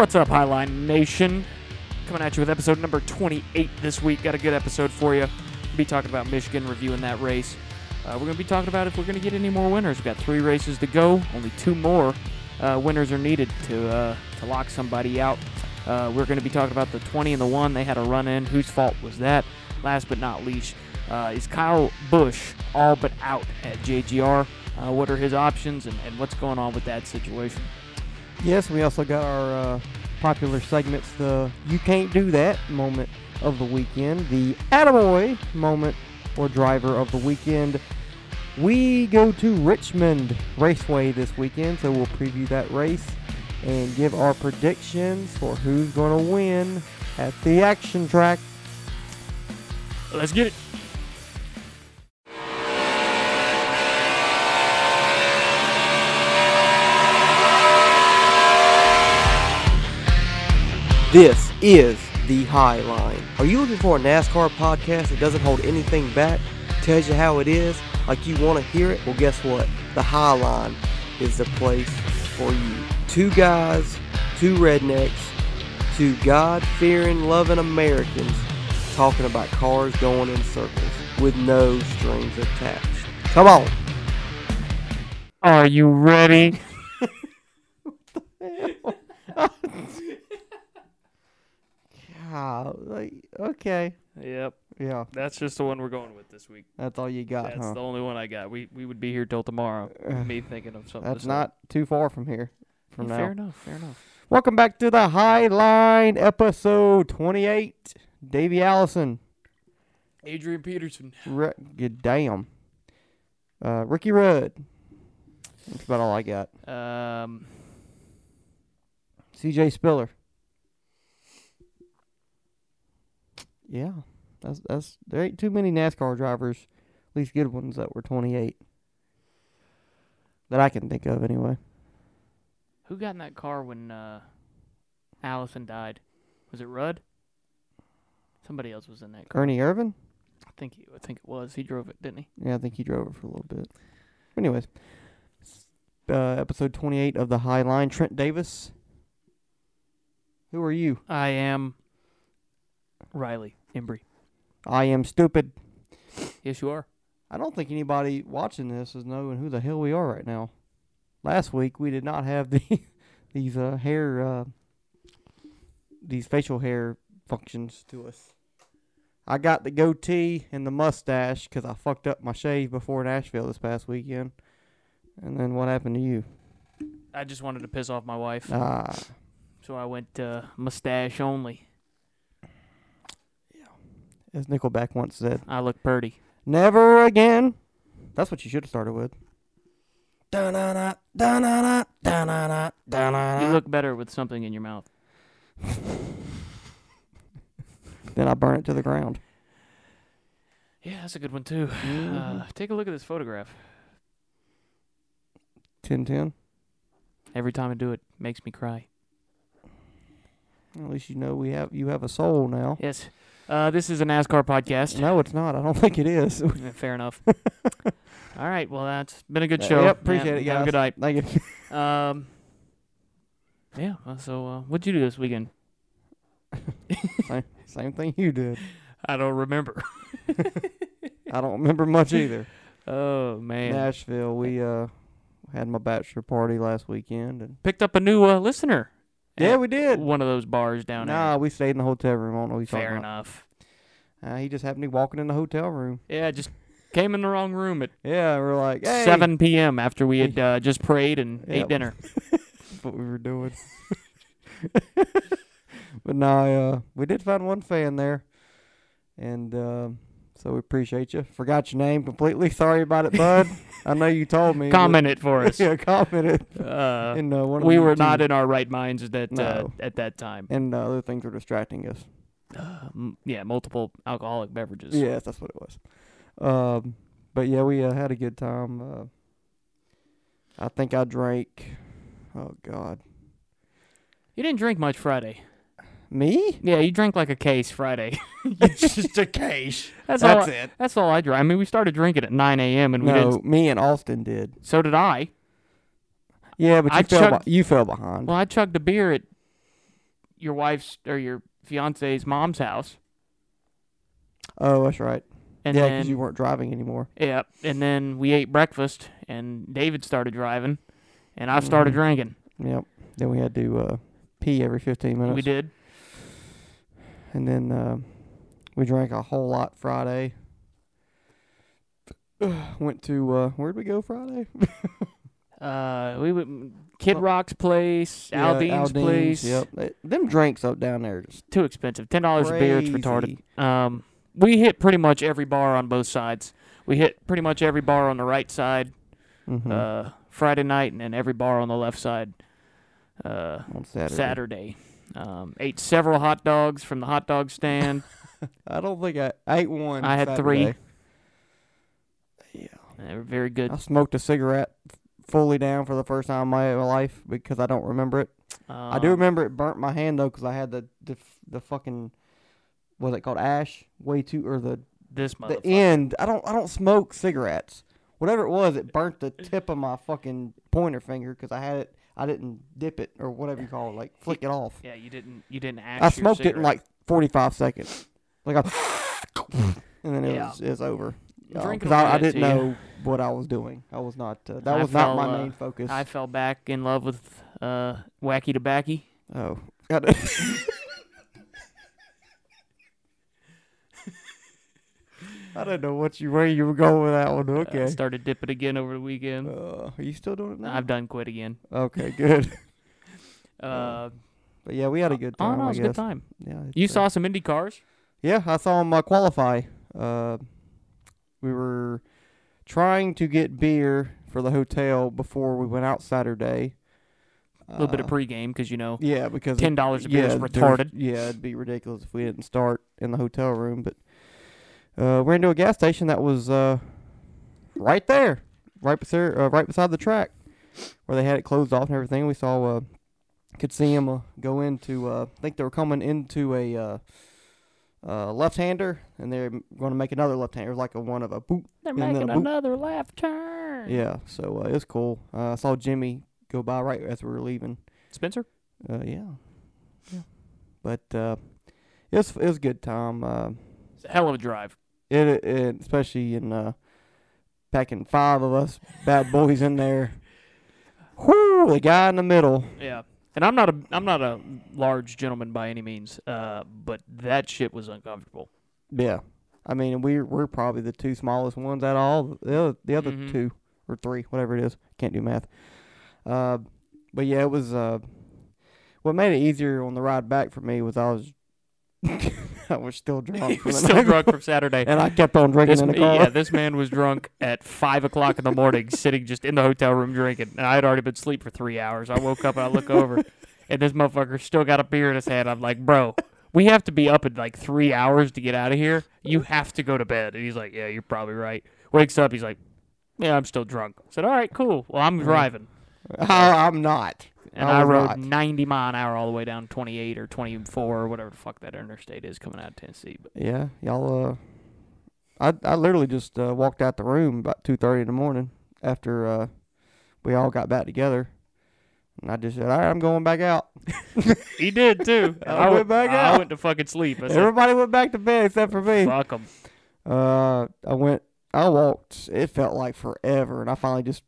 What's up, Highline Nation? Coming at you with episode number 28 this week. Got a good episode for you. We'll be talking about Michigan, reviewing that race. Uh, we're going to be talking about if we're going to get any more winners. We've got three races to go. Only two more uh, winners are needed to uh, to lock somebody out. Uh, we're going to be talking about the 20 and the 1. They had a run in. Whose fault was that? Last but not least, uh, is Kyle Busch all but out at JGR? Uh, what are his options and, and what's going on with that situation? Yes, we also got our uh, popular segments, the You Can't Do That moment of the weekend, the Attaboy moment or driver of the weekend. We go to Richmond Raceway this weekend, so we'll preview that race and give our predictions for who's going to win at the action track. Let's get it. This is The High Line. Are you looking for a NASCAR podcast that doesn't hold anything back, tells you how it is, like you want to hear it? Well, guess what? The High Line is the place for you. Two guys, two rednecks, two God fearing, loving Americans talking about cars going in circles with no strings attached. Come on. Are you ready? God, like, okay. yep. Yeah, That's just the one we're going with this week. that's all you got, That's huh? the only one I got. We we would be here till tomorrow. me thinking of something. That's say. not too far from here. From Yeah, now. Fair enough. Fair enough. Welcome back to the High Line episode 28. Davey Allison. Adrian Peterson. Re- good damn. Uh, Ricky Rudd. That's about all I got. Um. CJ Spiller. Yeah. That's that's there ain't too many NASCAR drivers, at least good ones that were 28. That I can think of anyway. Who got in that car when uh, Allison died? Was it Rudd? Somebody else was in that car. Ernie Irvan? I think he, I think it was. He drove it, didn't he? Yeah, I think he drove it for a little bit. Anyways, uh, episode 28 of the High Line. Trent Davis. Who are you? I am Riley Embree. I am stupid. Yes, you are. I don't think anybody watching this is knowing who the hell we are right now. Last week we did not have the these uh, hair uh, these facial hair functions to us. I got the goatee and the mustache 'cause I fucked up my shave before Nashville this past weekend. And then what happened to you? I just wanted to piss off my wife, Ah, so I went uh, mustache only. As Nickelback once said, I look pretty. "Never again." That's what you should have started with. Da-na-na, da-na-na, da-na-na, You da-na-na. You look better with something in your mouth. Then I burn it to the ground. Yeah, that's a good one too. Mhm. Uh, take a look at this photograph. Ten ten. Every time I do it, makes me cry. At least you know we have you have a soul now. Yes. Uh, this is a NASCAR podcast. No, it's not. I don't think it is. Fair enough. All right. Well, that's been a good show. Yep, appreciate it, Have a good night. Thank you. Um. Yeah. uh, So, uh, what'd you do this weekend? Same thing you did. I don't remember. I don't remember much either. Oh man. Nashville. We uh had my bachelor party last weekend, and Picked up a new uh, listener. Yeah, we did. One of those bars down Nah, we stayed in the hotel room. I don't know what he's Fair talking about. enough. Uh, he just happened to be walking in the hotel room. Yeah, just came in the wrong room at Yeah, we're like, hey, 7 p.m. after we had uh, just prayed and ate dinner. That's what we were doing. but no, uh, we did find one fan there, and um so we appreciate you. Forgot your name completely. Sorry about it, bud. I know you told me. Comment it for us. yeah, commented. Uh, in uh, one we were not YouTube- in our right minds at that uh, at that time. and uh, other things were distracting us. Uh, m- yeah, multiple alcoholic beverages. Yes, that's what it was. Um, but yeah, we uh, had a good time. Uh, I think I drank. Oh God, You didn't drink much Friday. Me? Yeah, you drank like a case Friday. just a case. That's, That's all. it. That's all I drank. I mean, we started drinking at 9 a.m. and we No, did. me and Austin did. So did I. Yeah, but you I fell. chugged- Be- you fell behind. Well, I chugged a beer at your wife's or your fiance's mom's house, Oh, that's right. and yeah, then because you weren't driving anymore. yeah, and then we ate breakfast, and David started driving, and I started Mhm. drinking. Yep. Then we had to uh, pee every 15 minutes. We did. And then uh, we drank a whole lot Friday. Went to uh, where'd we go Friday? Uh, we went Kid Oh. Rock's place, Yeah, Aldean's, place. Yep. They- them drinks up down there just Too expensive. Ten dollars a beer. It's retarded. Um, we hit pretty much every bar on both sides. We hit pretty much every bar on the right side Mhm. uh, Friday night, and then every bar on the left side uh, on Saturday. Saturday. Um, ate several hot dogs from the hot dog stand. I don't think I, I ate one. I had three. Yeah. they were very good. I smoked a cigarette fully down for the first time in my life because I don't remember it. I do Um, remember it burnt my hand though because I had the the the fucking was it called ash way too or the this the end. I don't I don't smoke cigarettes. Whatever it was, it burnt the tip of my fucking pointer finger because I had it. I didn't dip it or whatever you call it, like flick it off. Yeah, you didn't. You didn't. Ash I your smoked it in cigarette. like 45 seconds. Like I, and then it Yeah. was it's over. Because will I, I that didn't to you. know what I was doing. I was not. Uh, that I was not fell, my uh, main focus. I fell back in love with uh, Wacky Tobacco. oh, got I don't know what you where you were going with that one. Uh, Okay. started dipping again over the weekend. Uh, are you still doing it now? I've done quit again. Okay, good. Uh, But yeah, we had a good oh time. no, it I was a good time. Yeah. You uh, saw some Indy cars. Yeah, I saw them uh, qualify. Uh, we were trying to get beer for the hotel before we went out Saturday. A little bit of Uh, pregame because you know Yeah, because ten dollars a beer is yeah, there's- retarded. Yeah, it'd be ridiculous if we didn't start in the hotel room. But uh, we're into a gas station that was uh, right there, right beside, uh, right beside the track, where they had it closed off and everything. We saw, uh, could see them uh, go into. Uh, I think they were coming into a uh, uh, left-hander, and they're going to make another left-hander, like a one of a boop. They're making a boop. another left turn. Yeah, so uh, it was cool. Uh, I saw Jimmy go by right as we were leaving. Spencer. Uh, yeah, yeah. But uh, it was it was a good time. Uh, It's a hell of a drive. It, it especially in uh, packing five of us bad boys in there. Whoo! The guy in the middle. Yeah. And I'm not a I'm not a large gentleman by any means. Uh, but that shit was uncomfortable. Yeah, I mean we're we're probably the two smallest ones out of all the other, the other Mhm. two or three, whatever it is. Can't do math. Uh, but yeah, it was. Uh, what made it easier on the ride back for me was I was I was still drunk. was still drunk from Saturday. and I kept on drinking This, in the car. yeah, this man was drunk at five o'clock in the morning, sitting just in the hotel room drinking. And I had already been asleep for three hours. I woke up and I look over, and this motherfucker still got a beer in his hand. I'm like, bro, we have to be up in like three hours to get out of here. You have to go to bed. And he's like, yeah, you're probably right. Wakes up, he's like, yeah, I'm still drunk. I said, all right, cool. Well, I'm driving. I, I'm not. And I I, rode not. 90 mile an hour all the way down 28 or 24 or whatever the fuck that interstate is coming out of Tennessee. But Yeah, y'all. Uh, I I literally just uh, walked out the room about two thirty in the morning after uh, we all got back together, and I just said, "All right, I'm going back out." he did too. And I went back I out. I went to fucking sleep. I Everybody went back to bed except for me. fuck 'em. Uh, I went. I walked. It felt like forever, and I finally just.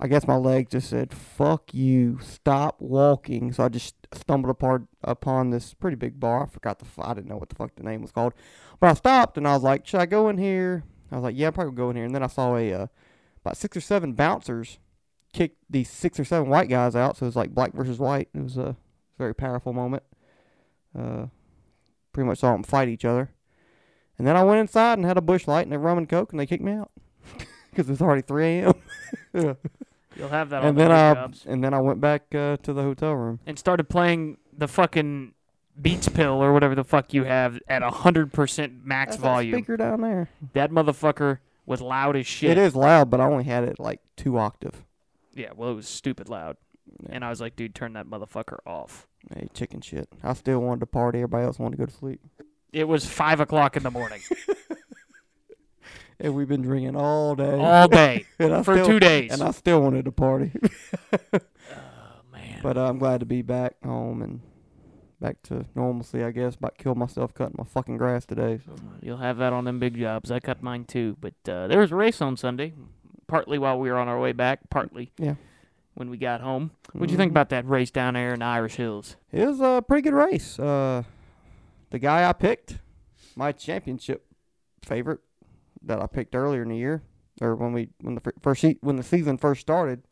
I guess my leg just said, "Fuck you! Stop walking." So I just stumbled apart upon this pretty big bar. I forgot the. I didn't know what the fuck the name was called, but I stopped and I was like, "Should I go in here?" I was like, "Yeah, I'm probably go in here." And then I saw a uh, about six or seven bouncers kick these six or seven white guys out. So it was like black versus white. It was a very powerful moment. Uh, pretty much saw them fight each other. And then I went inside and had a Busch Light and a rum and coke, and they kicked me out because it's already 3 a.m. You'll have that on and the then I jobs. and then I went back uh, to the hotel room. And started playing the fucking Beats pill or whatever the fuck you have at hundred percent max That's that volume. speaker down there. That motherfucker was loud as shit. It is loud, but I only had it like two octave. Yeah, well, it was stupid loud. Yeah. And I was like, dude, turn that motherfucker off. Hey, chicken shit. I still wanted to party. Everybody else wanted to go to sleep. It was five o'clock in the morning, And we've been drinking all day. all day for still, two days. And I still wanted to party. oh man, but uh, I'm glad to be back home and back to normalcy, I guess. About killed myself cutting my fucking grass today. So. You'll have that on them big jobs. I cut mine too. But uh, there was a race on Sunday, partly while we were on our way back, partly Yeah. when we got home. What'd you think Mhm. about that race down there in the Irish Hills? It was a pretty good race. Uh, the guy I picked, my championship favorite that I picked earlier in the year, or when we when the first when the season first started,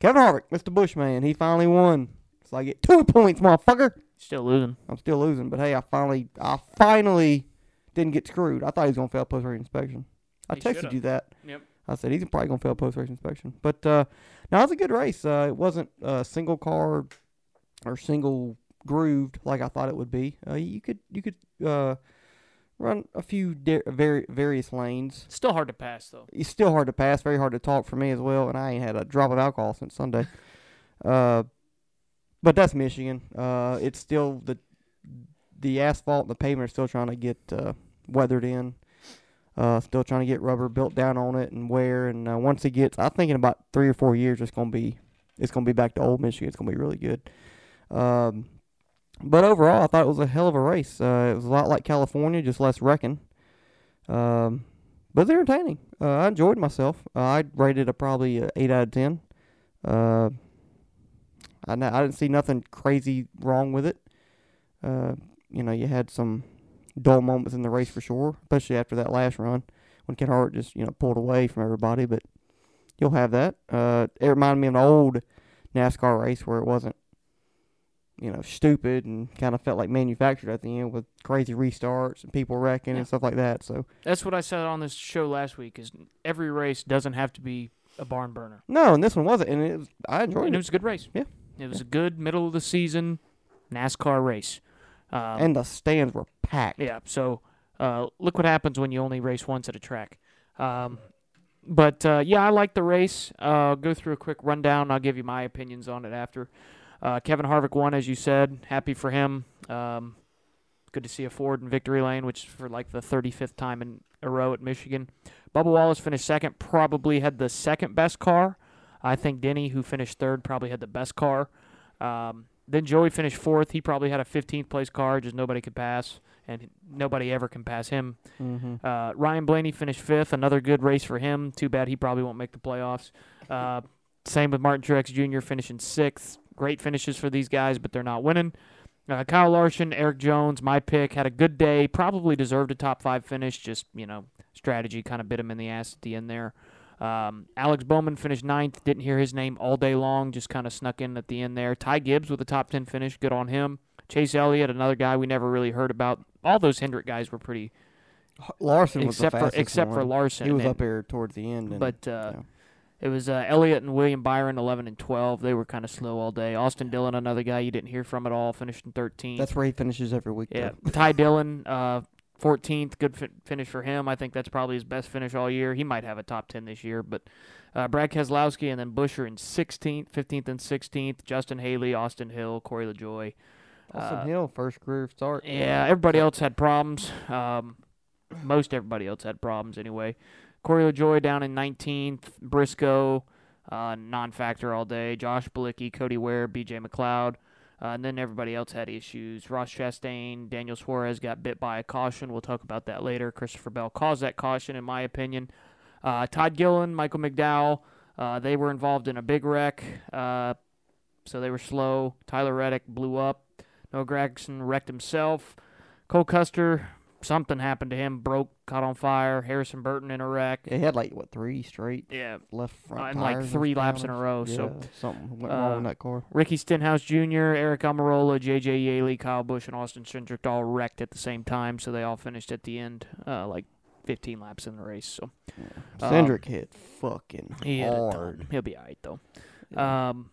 Kevin Harvick, Mr. Bushman, he finally won. So I get two points, motherfucker. Still losing. I'm still losing, but hey, I finally I finally didn't get screwed. I thought he was gonna fail post race inspection. I He texted should've. you that. Yep. I said he's probably gonna fail post race inspection. But uh, no, it was a good race. Uh, it wasn't a single car or single grooved like I thought it would be. Uh, you could you could uh, run a few di- vari- various lanes. Still hard to pass though. It's still hard to pass, very hard to talk for me as well, and I ain't had a drop of alcohol since Sunday. uh, but that's Michigan. Uh, it's still the the asphalt and the pavement are still trying to get uh, weathered in. Uh, still trying to get rubber built down on it and wear. And uh, once it gets, I think in about three or four years, it's gonna be it's gonna be back to old Michigan. It's gonna be really good. Um, but overall, I thought it was a hell of a race. Uh, it was a lot like California, just less wrecking. Um, but they're entertaining. Uh, I enjoyed myself. Uh, I rated it probably a eight out of ten. Uh, I n- I didn't see nothing crazy wrong with it. Uh, you know, you had some dull moments in the race for sure, especially after that last run when Ken Hart just you know pulled away from everybody. But you'll have that. Uh, it reminded me of an old NASCAR race where it wasn't you know stupid and kind of felt like manufactured at the end with crazy restarts and people wrecking Yeah. and stuff like that. So That's what I said on this show last week. Is every race doesn't have to be a barn burner. no, and this one wasn't, and it was, I enjoyed And it it. was a good race. Yeah. It was a good middle of the season NASCAR race. Um, and the stands were packed. Yeah. So uh, look what happens when you only race once at a track. Um, but uh, yeah, I like the race. Uh, go through a quick rundown. I'll give you my opinions on it after. Uh, Kevin Harvick won, as you said. Happy for him. Um, good to see a Ford in victory lane, which is for like the 35th time in a row at Michigan. Bubba Wallace finished second. Probably had the second best car. I think Denny, who finished third, probably had the best car. Um, then Joey finished fourth. He probably had a 15th place car, just nobody could pass, and nobody ever can pass him. Mm-hmm. Uh, Ryan Blaney finished fifth. Another good race for him. Too bad he probably won't make the playoffs. Uh, same with Martin Truex Jr. finishing sixth. Great finishes for these guys, but they're not winning. Uh, Kyle Larson, Erik Jones, my pick, had a good day. Probably deserved a top five finish. Just, you know, strategy kind of bit him in the ass at the end there. Um, Alex Bowman finished ninth. Didn't hear his name all day long. Just kind of snuck in at the end there. Ty Gibbs with a top 10 finish. Good on him. Chase Elliott, another guy we never really heard about. All those Hendrick guys were pretty, Larson was except the for except for. Larson. He was and- up here towards the end. And, but uh, yeah. It was uh, Elliott and William Byron, 11 and 12. They were kind of slow all day. Austin Dillon, another guy you didn't hear from at all, finished in 13th. that's where he finishes every week. yeah. Ty Dillon, uh, 14th, good fi- finish for him. I think that's probably his best finish all year. He might have a top 10 this year, but uh, Brad Keselowski and then Buescher in 16th, 15th and 16th. Justin Haley, Austin Hill, Corey LaJoie. Austin Uh, Hill, first career start. Yeah, everybody else had problems. Um, most everybody else had problems anyway. Corey LaJoie down in 19th. Briscoe, uh, non-factor all day. Josh Bilicki, Cody Ware, B.J. McLeod. Uh, and then everybody else had issues. Ross Chastain, Daniel Suarez got bit by a caution. We'll talk about that later. Christopher Bell caused that caution, in my opinion. Uh, Todd Gilliland, Michael McDowell, uh, they were involved in a big wreck, uh, so they were slow. Tyler Reddick blew up. Noah Gragson wrecked himself. Cole Custer, something happened to him, broke, caught on fire. Harrison Burton in a wreck. Yeah, he had like what three straight Yeah. left front Uh, and, like, three laps in a row, Yeah, so, something went uh, wrong in that car. Ricky Stenhouse Jr., Aric Almirola, J.J. Yeley, Kyle Busch, and Austin Cindric all wrecked at the same time, so they all finished at the end, uh, like 15 laps in the race. So uh, Cindric hit fucking he hard. ton. He'll be all right though. Yeah. Um,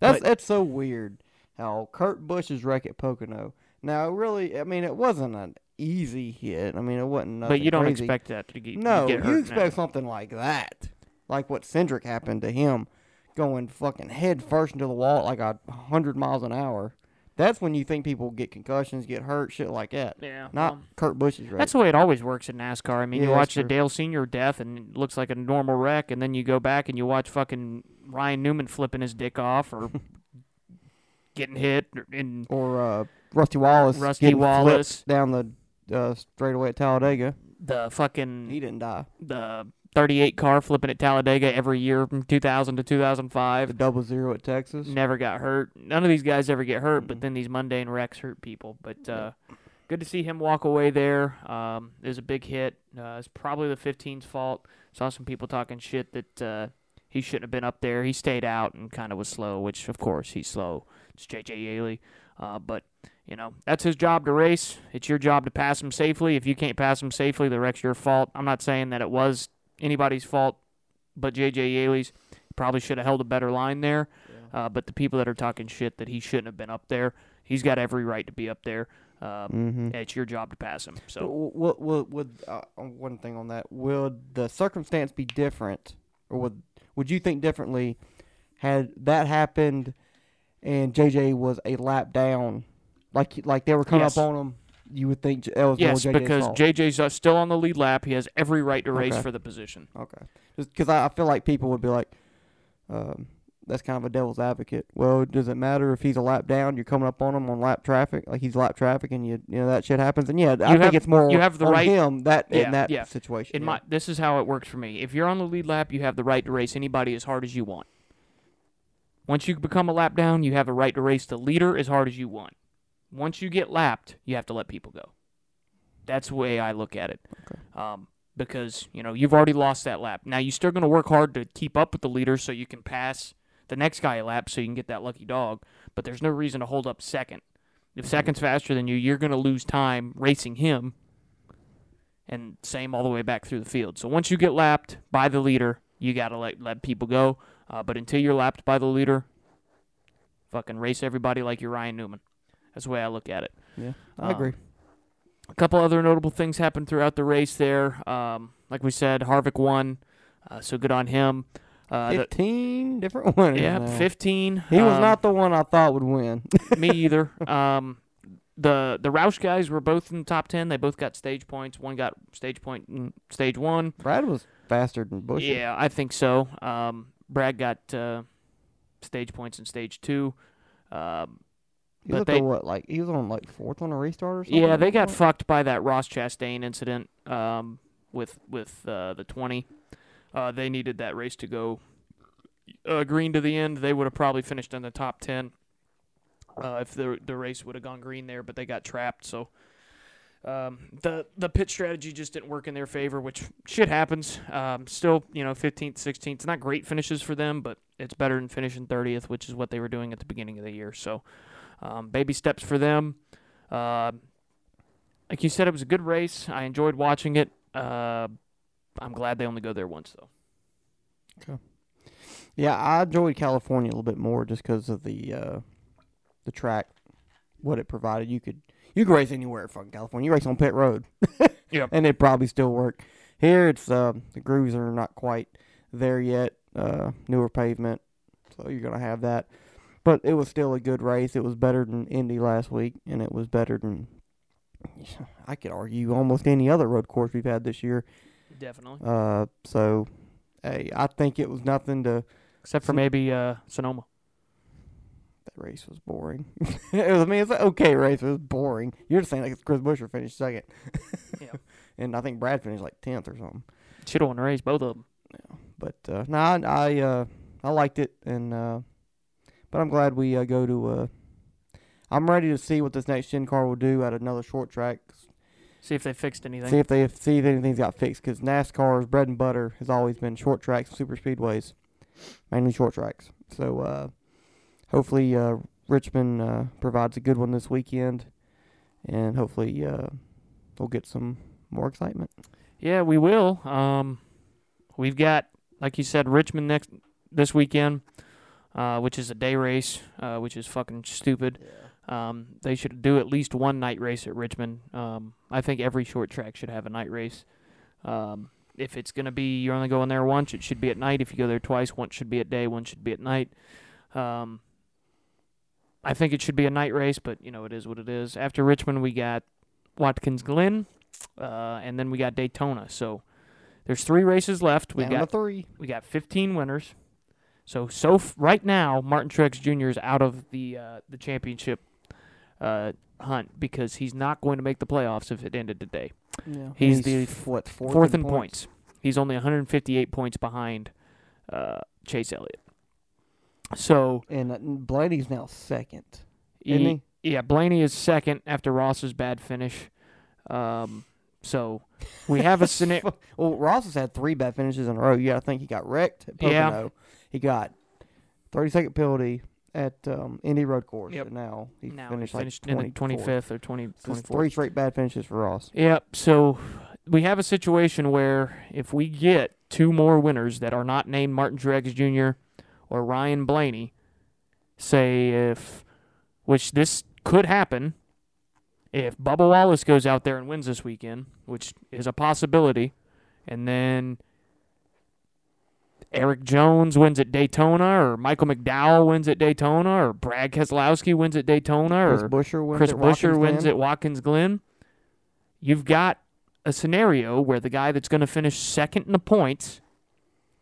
That's but- that's so weird. How Kurt Busch's wreck at Pocono. Now, really, I mean, it wasn't an easy hit. I mean, it wasn't. But you don't crazy. expect that to get No, get you expect something like that, like what Cindric happened to him, going fucking head first into the wall at like a hundred miles an hour. That's when you think people get concussions, get hurt, shit like that. Yeah, Not well, Kurt Busch's wreck. That's the way it always works in NASCAR. I mean, Yeah, you watch the. Dale Senior death, and it looks like a normal wreck, and then you go back and you watch fucking Ryan Newman flipping his dick off, or getting hit and Or uh, Rusty Wallace. Rusty Wallace. down the uh, straightaway at Talladega. the fucking He didn't die. the 38 car flipping at Talladega every year from 2000 to 2005. The double zero at Texas. never got hurt. None of these guys ever get hurt, but then these mundane wrecks hurt people. But uh, good to see him walk away there. Um, it was a big hit. Uh, it's probably the 15's fault. Saw some people talking shit that uh, he shouldn't have been up there. He stayed out and kind of was slow, which of course he's slow. It's JJ Yeley, uh, but you know that's his job to race. It's your job to pass him safely. If you can't pass him safely, the wreck's your fault. I'm not saying that it was anybody's fault, but JJ Yeley's probably should have held a better line there. Uh, but the people that are talking shit that he shouldn't have been up there, he's got every right to be up there. Um, Mm-hmm. It's your job to pass him. So Would, would, would uh, one thing on that, would the circumstance be different, or would would you think differently had that happened and JJ was a lap down, like like they were coming Yes. up on him? You would think that was yes, JJ's because fault. JJ's uh, still on the lead lap. He has every right to race Okay. for the position. okay, just because I, I feel like people would be like, um, that's kind of a devil's advocate. Well, does it matter if he's a lap down? You're coming up on him on lap traffic, like he's lap traffic, and you you know that shit happens. And yeah, I have- think it's more you have the on right- him that Yeah, in that yeah. situation. In yeah. my, this is how it works for me. If you're on the lead lap, you have the right to race anybody as hard as you want. Once you become a lap down, you have a right to race the leader as hard as you want. Once you get lapped, you have to let people go. That's the way I look at it. Okay. Um, because you know you've already lost that lap. Now you're still going to work hard to keep up with the leader so you can pass the next guy a lap so you can get that lucky dog. But there's no reason to hold up second. If second's faster than you, you're going to lose time racing him. And same all the way back through the field. So once you get lapped by the leader, you got to let let people go. Uh, but until you're lapped by the leader, fucking race everybody like you're Ryan Newman. That's the way I look at it. yeah, I um, agree. A couple other notable things happened throughout the race there. Um, like we said, Harvick won, uh, so good on him. Uh, the- Fifteen different winners. yeah, now. 15. He was um, not the one I thought would win. me either. Um, the the Roush guys were both in the top 10. They both got stage points. One got stage point in stage one. Brad was faster than Bush. Yeah, I think so. Um, Brad got uh, stage points in stage two. Um, he but they- what like he was on like fourth on a restart or something. Yeah, they got fucked by that Ross Chastain incident um, with with uh, the 20. Uh, they needed that race to go uh, green to the end. They would have probably finished in the top 10 uh, if the the race would have gone green there, but they got trapped. So um, the the pit strategy just didn't work in their favor, which shit happens. Um, still, you know, 15th, 16th. It's not great finishes for them, but it's better than finishing 30th, which is what they were doing at the beginning of the year. So um, baby steps for them. Uh, like you said, it was a good race. I enjoyed watching it. Uh, I'm glad they only go there once, though. Okay. Yeah, I enjoyed California a little bit more just because of the uh, the track, what it provided. You could you could race anywhere in fucking California. You race on pit road, Yep. and it probably still work. Here, it's uh, the grooves are not quite there yet. Uh, newer pavement, so you're gonna have that. But it was still a good race. It was better than Indy last week, and it was better than I could argue almost any other road course we've had this year. Definitely. Uh, so, hey, I think it was nothing to. Except for maybe uh, Sonoma. That race was boring. it was, I mean, it's an okay race. It was boring. You're just saying like Chris Buescher finished second. Yeah. And I think Brad finished like tenth or something. Should have won the race, both of them. Yeah. But uh, no, I I, uh, I liked it, and uh, but I'm glad we uh, go to. Uh, I'm ready to see what this next gen car will do at another short track. See if they fixed anything. See if they see if anything's got fixed. Because NASCAR's bread and butter has always been short tracks, and super speedways, mainly short tracks. So uh, hopefully uh, Richmond uh, provides a good one this weekend, and hopefully uh, we'll get some more excitement. Yeah, we will. Um, we've got, like you said, Richmond next this weekend, uh, which is a day race, uh, which is fucking stupid. Um, they should do at least one night race at Richmond. Um, I think every short track should have a night race. Um, if it's gonna be you're only going there once, it should be at night. If you go there twice, one should be at day, one should be at night. Um, I think it should be a night race, but you know it is what it is. After Richmond, we got Watkins Glen, uh, and then we got Daytona. So there's three races left. We got three. we got 15 winners. So so f- right now, Martin Truex Jr. is out of the uh, the championship uh, hunt because he's not going to make the playoffs if it ended today. Yeah. He's the f- what fourth, Fourth in points. He's only 158 points behind uh, Chase Elliott. So and uh, Blaney's now second. Isn't he- yeah, Blaney is second after Ross's bad finish. Um, so we have a scenario. Well, Ross has had three bad finishes in a row. Yeah, I think he got wrecked at Yeah. Pocono. He got thirty second penalty at um, Indy Road Course. Yep. And now he now finished, he finished like in the 25th or 20, So 24th. three straight bad finishes for Ross. Yep. So we have a situation where if we get two more winners that are not named Martin Truex Jr. or Ryan Blaney, say if, which this could happen, if Bubba Wallace goes out there and wins this weekend, which is a possibility, and then Erik Jones wins at Daytona, or Michael McDowell wins at Daytona, or Brad Keselowski wins at Daytona, Chris or Buescher wins Chris at Buescher Watkins wins at Watkins Glen. You've got a scenario where the guy that's going to finish second in the points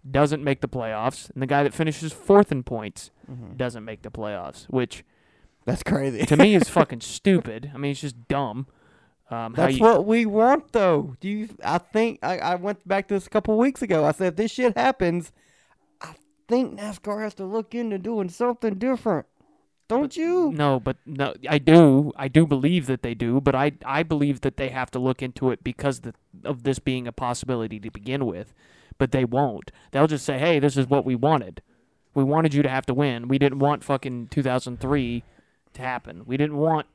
doesn't make the playoffs, and the guy that finishes fourth in points Mhm. doesn't make the playoffs, which That's crazy. to me is fucking stupid. I mean, it's just dumb. Um, That's you, what we want, though. Do you? I think I, I went back to this a couple weeks ago. I said if this shit happens, think NASCAR has to look into doing something different. Don't you? No, but no, I do. I do believe that they do, but I I believe that they have to look into it because the, of this being a possibility to begin with. But they won't. They'll just say, "Hey, this is what we wanted. We wanted you to have to win. We didn't want fucking 2003 to happen. We didn't want."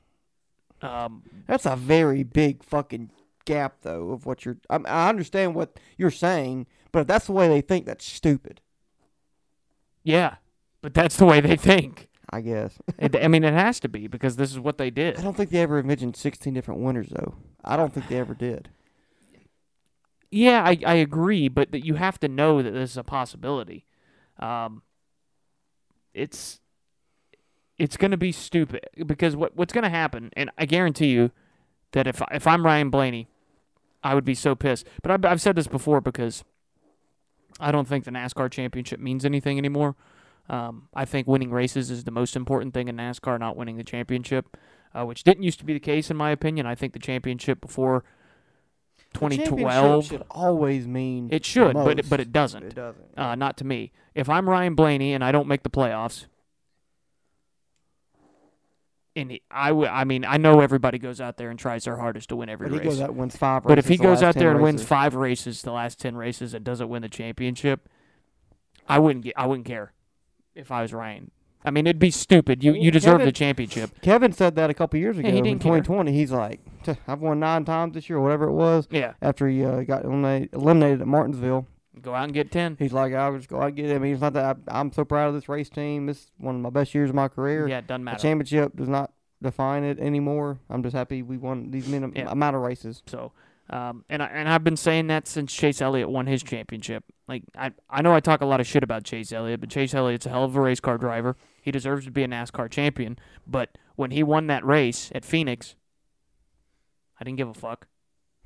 Um, That's a very big fucking gap, though, of what you're. I, I understand what you're saying, but if that's the way they think, that's stupid. Yeah, but that's the way they think. I guess. It, I mean, it has to be because this is what they did. I don't think they ever envisioned 16 different winners, though. I don't think they ever did. Yeah, I, I agree, but that you have to know that this is a possibility. Um, it's it's going to be stupid because what what's going to happen, and I guarantee you that if if I'm Ryan Blaney, I would be so pissed. But I've, I've said this before because I don't think the NASCAR championship means anything anymore. Um, I think winning races is the most important thing in NASCAR, not winning the championship, uh, which didn't used to be the case in my opinion. I think the championship before The 2012 should always mean it should, but it, but it doesn't. It doesn't. Uh, not to me. If I'm Ryan Blaney and I don't make the playoffs, and he- I, w- I mean, I know everybody goes out there and tries their hardest to win every but he race. goes out wins five but if he the goes out there and wins five races, the last ten races, and doesn't win the championship, I wouldn't get, I wouldn't care if I was Ryan. I mean, it'd be stupid. You you deserve the championship. Kevin said that a couple years ago Yeah, he in didn't care. 2020. He's like, I've won nine times this year, or whatever it was. Yeah, After he uh, got eliminated, eliminated at Martinsville, go out and get ten. he's like, I would just go out and get it. I mean, it's not that I, I'm so proud of this race team. This is one of my best years of my career. Yeah, it doesn't matter. the championship does not define it anymore. I'm just happy we won these minimum Yeah. amount of races. So, um, and I, and I've been saying that since Chase Elliott won his championship. Like I I know I talk a lot of shit about Chase Elliott, but Chase Elliott's a hell of a race car driver. He deserves to be a NASCAR champion. But when he won that race at Phoenix, I didn't give a fuck.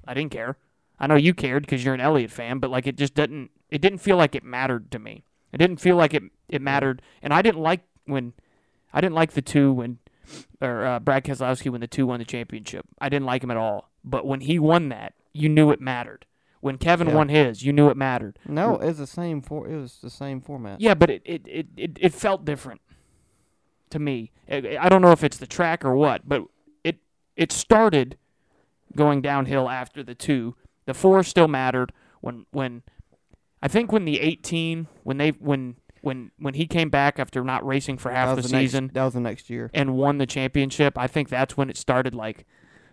I didn't care. I know you cared because you're an Elliott fan, but like it just didn't. It didn't feel like it mattered to me. It didn't feel like it it mattered, and I didn't like when I didn't like the two when or uh, Brad Keselowski when the two won the championship. I didn't like him at all. But when he won that, you knew it mattered. When Kevin Yeah. won his, you knew it mattered. No, it's the same for. It was the same format. Yeah, but it it, it, it, it felt different to me. I, I don't know if it's the track or what, but it it started going downhill after the two. The four still mattered when when I think when the 18 when they when when when he came back after not racing for half That the was next- season that was the next year. and won the championship, I think that's when it started like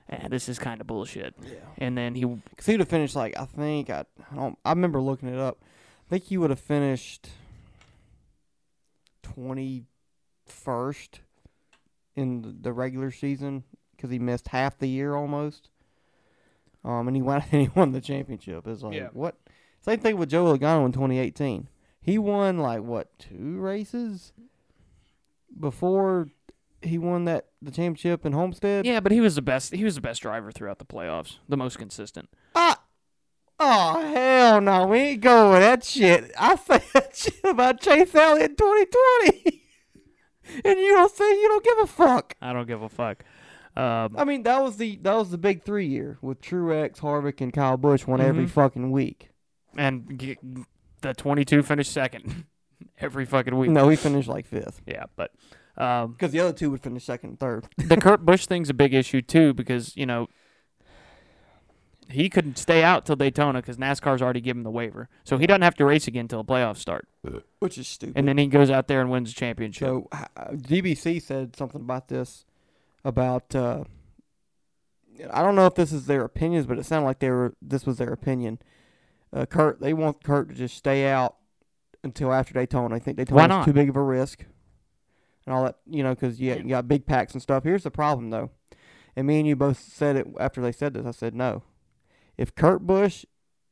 eh, this is kind of bullshit. Yeah. And then he Cause he would have finished like I think I, I don't I remember looking it up. I think he would have finished twenty first in the- the regular season because he missed half the year almost. Um, and he won and he won the championship. It's like Yeah. what? Same thing with Joe Logano in 2018. He won like what two races before he won that the championship in Homestead. Yeah, but he was the best he was the best driver throughout the playoffs, the most consistent. Ah, Oh hell no, we ain't going with that shit. I say that shit about Chase Elliott in 2020, and you don't say you don't give a fuck. I don't give a fuck. Um, I mean, that was the that was the big three year with Truex, Harvick, and Kyle Busch won every Mhm. fucking week. and the 22 finished second every fucking week. No, he finished like fifth Yeah, but um, because the other two would finish second and third. the Kurt Busch thing's a big issue too because you know he couldn't stay out till Daytona because NASCAR's already given him the waiver, so he doesn't have to race again until the playoffs start, Which is stupid. and then he goes out there and wins the championship. So uh, DBC said something about this about uh, I don't know if this is their opinions, but it sounded like they were this was their opinion. Uh, Kurt, they want Kurt to just stay out until after Daytona. I think Daytona's not? too big of a risk and all that, you know, because you, you got big packs and stuff. Here's the problem though, and me and you both said it after they said this. I said no. If Kurt Busch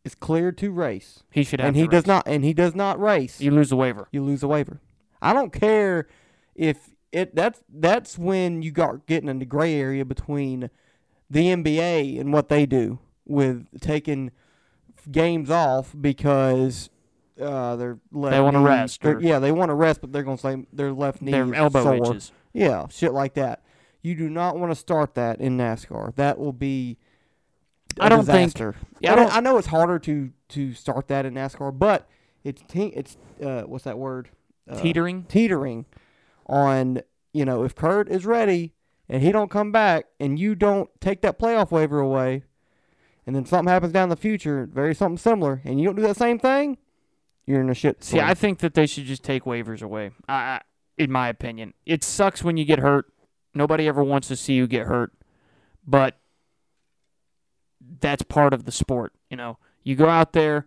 is cleared to race he should have. and to he does not and he does not race, You lose the waiver. you lose a waiver. I don't care if it that's that's when you got getting in the gray area between the NBA and what they do with taking games off because uh, their left They wanna rest or- Yeah, they want to rest, but they're gonna say their left knee Their elbow sore. Yeah, shit like that. You do not want to start that in NASCAR. That will be. I I don't think- Yeah, I don't- I know it's harder to to start that in NASCAR, but it's te- it's uh, what's that word? Uh, Teetering. teetering on you know if Kurt is ready and he don't come back and you don't take that playoff waiver away, and then something happens down the future, very something similar, and you don't do that same thing, you're in a shit. See, I think that they should just take waivers away. I, I, in my opinion, it sucks when you get hurt. Nobody ever wants to see you get hurt, but that's part of the sport. You know, you go out there,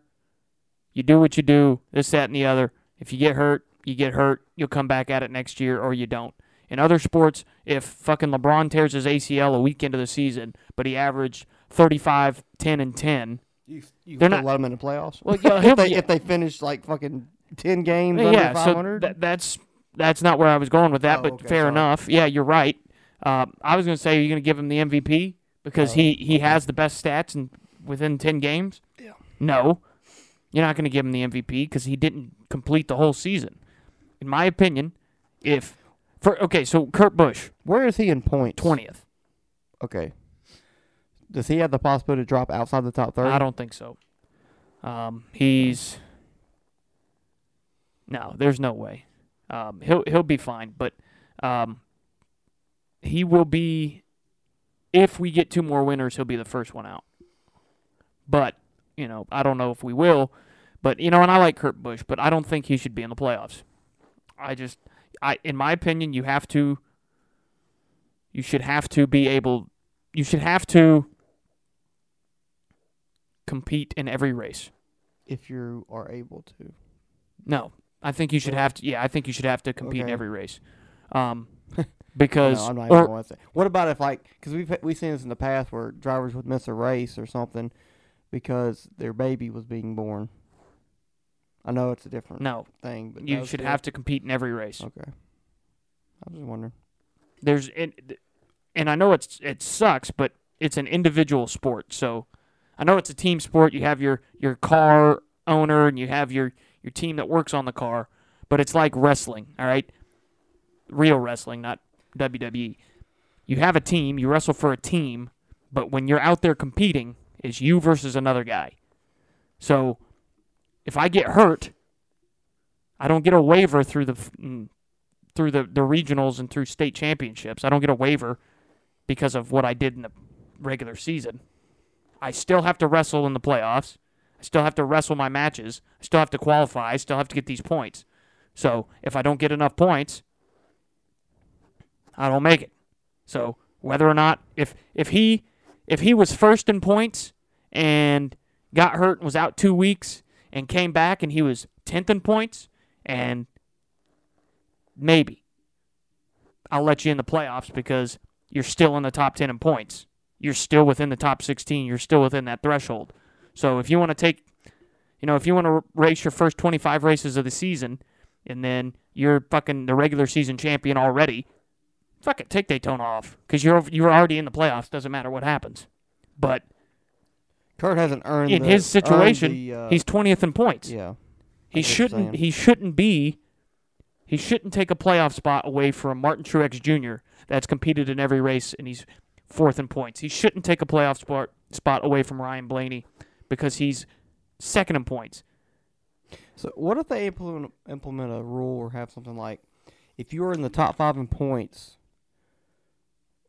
you do what you do, this, that, and the other. If you get hurt, you get hurt. You'll come back at it next year, or you don't. In other sports, if fucking LeBron tears his ACL a week into the season, but he averaged 35, 10, and 10, you, you they're not- let them in the playoffs. well, yeah, if they be- if they finish like fucking ten games Yeah, under yeah, five so hundred. tha- that's that's not where I was going with that, Oh, but okay, fair sorry. enough. Yeah, you're right. Um, I was going to say, are you going to give him the MVP because Oh, he he okay. has the best stats in within ten games? Yeah. No, you're not going to give him the MVP because he didn't complete the whole season. In my opinion, if for okay, so Kurt Busch Where is he in points? twentieth. Okay. Does he have the possibility to drop outside the top thirty? I don't think so. Um, he's no, there's no way. Um, he'll he'll be fine, but um, he will be. If we get two more winners, he'll be the first one out. But you know, I don't know if we will. But you know, and I like Kurt Busch, but I don't think he should be in the playoffs. I just, I, in my opinion, you have to. You should have to be able. You should have to compete in every race. If you are able to. No, I think you should have to. Yeah, I think you should have to compete in Okay. every race, um, because no, I'm not even or say. What about if like because we've we've seen this in the past where drivers would miss a race or something because their baby was being born. I know it's a different no, thing, but you should have to compete in every race. Okay. I was just wondering. There's and, and I know it's it sucks, but it's an individual sport. So I know it's a team sport. You have your your car owner and you have your your team that works on the car, but it's like wrestling. All right, real wrestling, not WWE. You have a team. You wrestle for a team, but when you're out there competing, it's you versus another guy. So if I get hurt, I don't get a waiver through the mm, through the, the regionals and through state championships. I don't get a waiver because of what I did in the regular season. I still have to wrestle in the playoffs. I still have to wrestle my matches. I still have to qualify. I still have to get these points. So if I don't get enough points, I don't make it. So whether or not if if he if he was first in points and got hurt and was out two weeks and came back and he was tenth in points and maybe I'll let you in the playoffs because you're still in the top 10 in points. You're still within the top 16. You're still within that threshold. So if you want to take, you know, if you want to race your first 25 races of the season and then you're fucking the regular season champion already, fuck it, take Daytona off because you're you're already in the playoffs. Doesn't matter what happens. But Kurt hasn't earned in the- his situation, the, uh, he's 20th in points. yeah. he I get what you're shouldn't. He shouldn't be. He shouldn't take a playoff spot away from Martin Truex Jr. That's competed in every race and he's fourth in points. He shouldn't take a playoff spot spot away from Ryan Blaney because he's second in points. So what if they implement implement a rule or have something like, if you are in the top five in points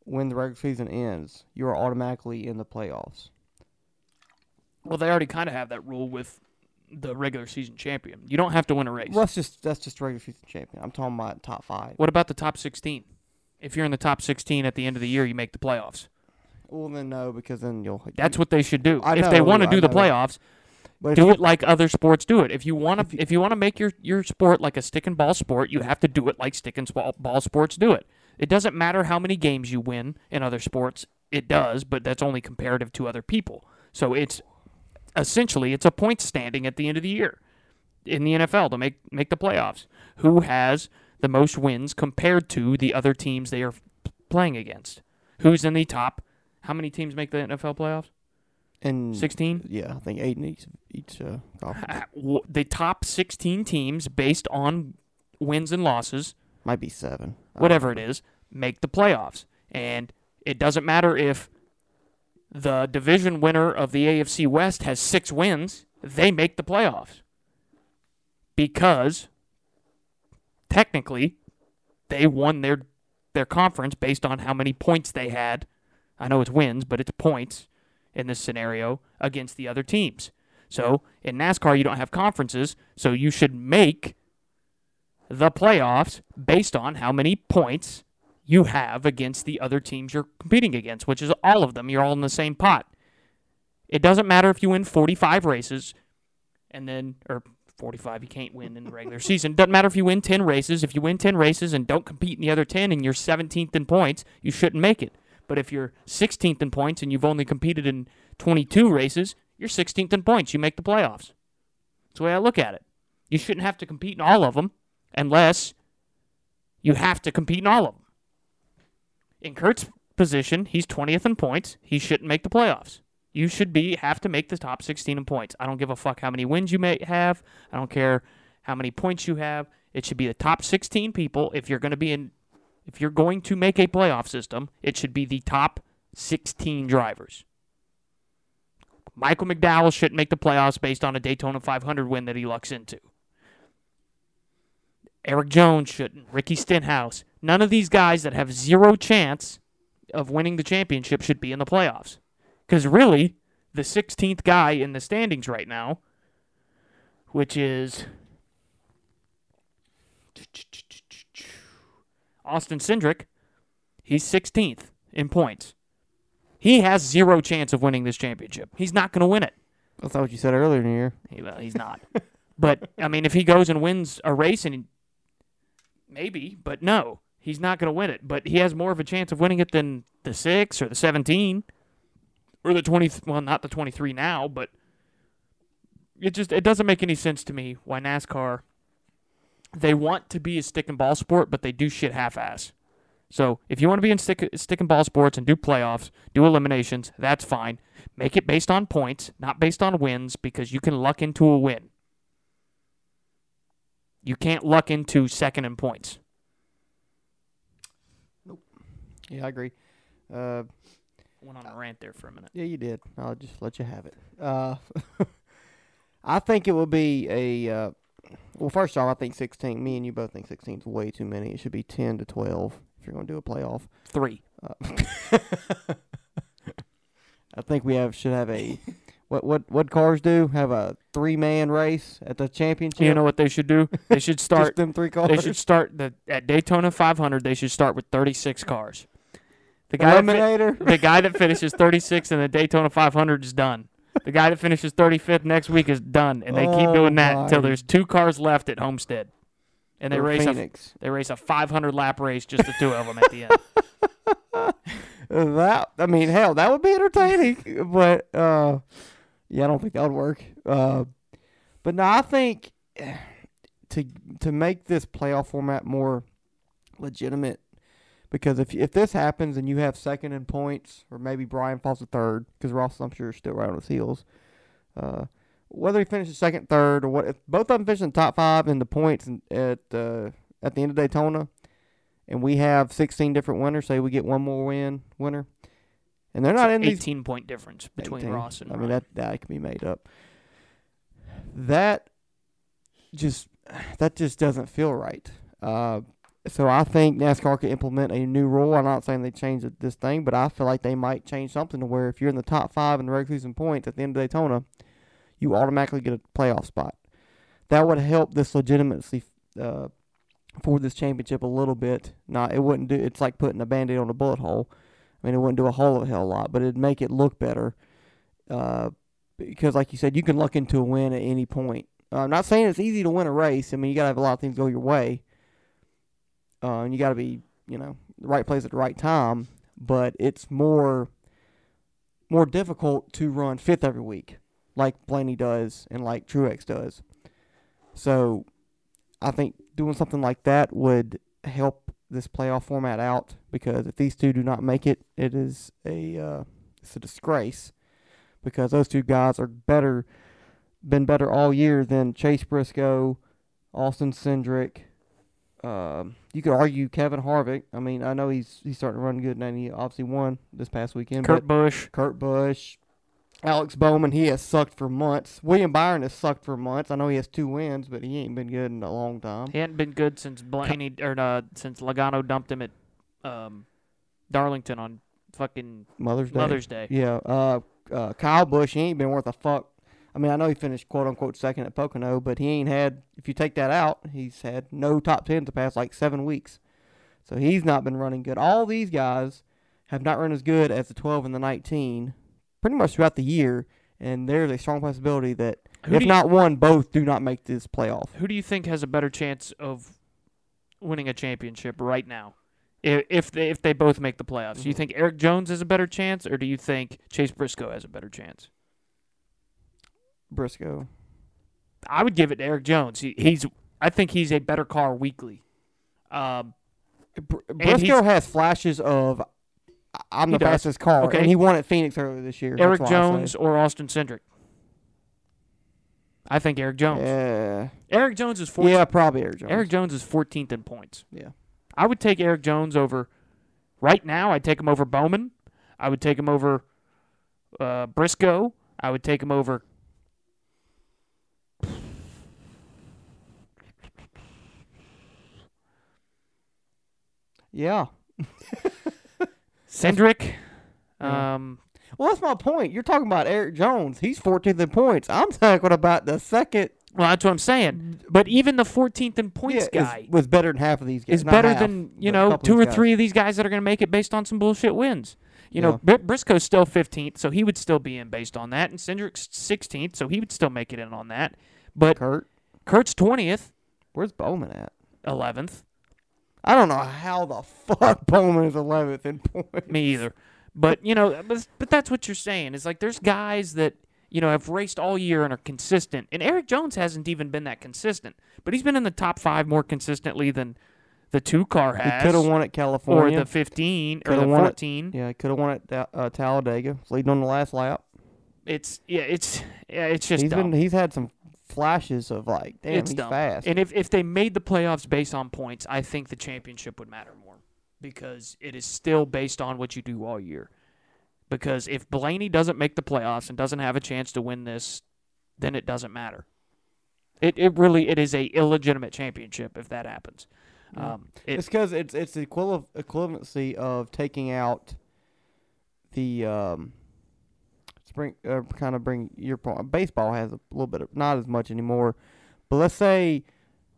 when the regular season ends, you are automatically in the playoffs. Well, they already kind of have that rule with the regular season champion. You don't have to win a race. Well, that's just that's just regular season champion. I'm talking about top five. What about the top 16? If you're in the top 16 at the end of the year, you make the playoffs. Well, then no, because then you'll. That's what they should do. I if they want to I do the know. playoffs, But do you- it like other sports do it. If you want If to, you- if you want to make your your sport like a stick and ball sport, you have to do it like stick and ball, ball sports do it. It doesn't matter how many games you win in other sports. It does, but that's only comparative to other people. So it's essentially it's a point standing at the end of the year in the NFL to make make the playoffs. Who has the most wins compared to the other teams they are playing against? Who's in the top? How many teams make the NFL playoffs? and 16? Yeah, I think eight in each each uh, conference. Uh, the top 16 teams based on wins and losses, Might be seven. Whatever it is, make the playoffs. And it doesn't matter if the division winner of the AFC West has 6 wins, they make the playoffs. Because technically they won their their conference based on how many points they had. I know it's wins, but it's points in this scenario against the other teams. So in NASCAR, you don't have conferences, so you should make the playoffs based on how many points you have against the other teams you're competing against, which is all of them. You're all in the same pot. It doesn't matter if you win 45 races and then, or 45, you can't win in the regular season. Doesn't matter if you win 10 races. If you win 10 races and don't compete in the other 10 and you're 17th in points, you shouldn't make it. But if you're 16th in points and you've only competed in 22 races, you're 16th in points. You make the playoffs. That's the way I look at it. You shouldn't have to compete in all of them unless you have to compete in all of them. In Kurt's position, he's 20th in points. He shouldn't make the playoffs. You should be have to make the top 16 in points. I don't give a fuck how many wins you may have. I don't care how many points you have. It should be the top 16 people if you're going to be in if you're going to make a playoff system, it should be the top 16 drivers. Michael McDowell shouldn't make the playoffs based on a Daytona 500 win that he lucks into. Erik Jones shouldn't. Ricky Stenhouse. None of these guys that have zero chance of winning the championship should be in the playoffs. Because really, the 16th guy in the standings right now, which is Austin Cindric, he's 16th in points. He has zero chance of winning this championship. He's not going to win it. That's not what you said earlier in the year. He- Well, he's not. but I mean, if he goes and wins a race, and he, maybe, but no, he's not going to win it. But he has more of a chance of winning it than the six or the seventeen or the twenty. Well, not the twenty-three now, but it just it doesn't make any sense to me why NASCAR they want to be a stick and ball sport, but they do shit half-ass. So if you want to be in stick stick and ball sports and do playoffs, do eliminations, that's fine. Make it based on points, not based on wins, because you can luck into a win. You can't luck into second in points. Nope. Yeah, I agree. Uh, Went on a rant there for a minute. yeah, you did. I'll just let you have it. Uh, I think it will be a. Uh, well, first off, I think 16. Me and you both think 16 is way too many. It should be 10 to 12 if you're going to do a playoff. Three. Uh, I think we have should have a what what what cars do have a three man race at the championship. You know what they should do? They should Just start. them three cars. they should start the at Daytona 500. They should start with 36 cars. The guy that the guy that finishes 36 in the Daytona 500 is done. The guy that finishes 35th next week is done, and they keep Oh, doing that until there's two cars left at Homestead, and they Or race a they race a 500 lap race, just the two of them at the end. That I mean, hell, that would be entertaining. but uh, yeah, I don't think that would work. Uh, but no, I think to to make this playoff format more legitimate, Because if if this happens and you have second in points, or maybe Brian falls to third, because Ross I'm sure is still right on his heels. Uh, whether he finishes second, third, or what, if both of them finish in the top five in the points at uh, at the end of Daytona, and we have 16 different winners, say we get one more win winner, and they're not in these 18 point difference between 18. Ross and I mean that that can be made up. That just that just doesn't feel right. Uh, so I think NASCAR could implement a new rule. I'm not saying they change this thing, but I feel like they might change something to where if you're in the top five in the regular season points at the end of Daytona, you automatically get a playoff spot. That would help this legitimacy uh, for this championship a little bit. Not it wouldn't do. It's like putting a band-aid on a bullet hole. I mean, it wouldn't do a whole hell lot, but it'd make it look better. Uh, because, like you said, you can luck into a win at any point. Uh, I'm not saying it's easy to win a race. I mean, you got to have a lot of things go your way. Uh, and you got to be, you know, the right place at the right time. But it's more, more difficult to run fifth every week, like Blaney does and like Truex does. So, I think doing something like that would help this playoff format out because if these two do not make it, it is a uh, it's a disgrace because those two guys are better, been better all year than Chase Briscoe, Austin Cindric. Um, you could argue Kevin Harvick. I mean, I know he's he's starting to run good, and he obviously won this past weekend. Kurt Busch. Kurt Busch, Alex Bowman, he has sucked for months. William Byron has sucked for months. I know he has two wins, but he ain't been good in a long time. He hadn't been good since Blaney or uh, since Logano dumped him at um, Darlington on fucking Mother's Day. Mother's Day. Yeah. Uh, uh, Kyle Busch, he ain't been worth a fuck. I mean, I know he finished quote unquote second at Pocono, but he ain't had. If you take that out, he's had no top ten the past like seven weeks. So he's not been running good. All these guys have not run as good as the 12 and the 19, pretty much throughout the year. And there's a strong possibility that Who if you- not one, both do not make this playoff. Who do you think has a better chance of winning a championship right now? If if they, if they both make the playoffs, do you Mhm. think Erik Jones has a better chance, or do you think Chase Briscoe has a better chance? Briscoe. I would give it to Erik Jones. He, he's I think he's a better car weekly. Um, Br- Briscoe has flashes of "I- I'm He the does. fastest car, Okay. and he won at Phoenix earlier this year. Erik That's why I say. Jones or Austin Cindric. I think Erik Jones. Yeah, Erik Jones is 14th. yeah, probably Erik Jones. Erik Jones is 14th in points. Yeah. I would take Erik Jones over. Right now, I'd take him over Bowman. I would take him over uh, Briscoe. I would take him over. Yeah. Cindric. Um, Well, that's my point. You're talking about Erik Jones. He's 14th in points. I'm talking about the second. well, that's what I'm saying. But even the 14th in points yeah, is- guy was better than half of these guys. is Not better half, than you know two or guys. three of these guys that are going to make it based on some bullshit wins. You know, Br- Briscoe's still 15th, so he would still be in based on that, and Cindric's 16th, so he would still make it in on that. But Kurt, Kurt's 20th, where's Bowman at? 11th. I don't know how the fuck Bowman is 11th in points. Me either. But you know, but, but that's what you're saying. Is like there's guys that you know have raced all year and are consistent, and Erik Jones hasn't even been that consistent. But he's been in the top five more consistently than the two car He has, could have won at California. or the 15 or Coulda the won it. 14. yeah, he could have won at uh, Talladega, leading on the last lap. It's yeah, it's yeah, it's just He's dumb. been he's had some flashes of like, damn, it's he's dumb. fast. And if if they made the playoffs based on points, I think the championship would matter more because it is still based on what you do all year. Because if Blaney doesn't make the playoffs and doesn't have a chance to win this, then it doesn't matter. It it really it is a illegitimate championship if that happens. Yeah. Um, it, It's because it's it's the equival- equivalency of taking out the um, spring uh, kind of bring your point. Baseball has a little bit of not as much anymore, but let's say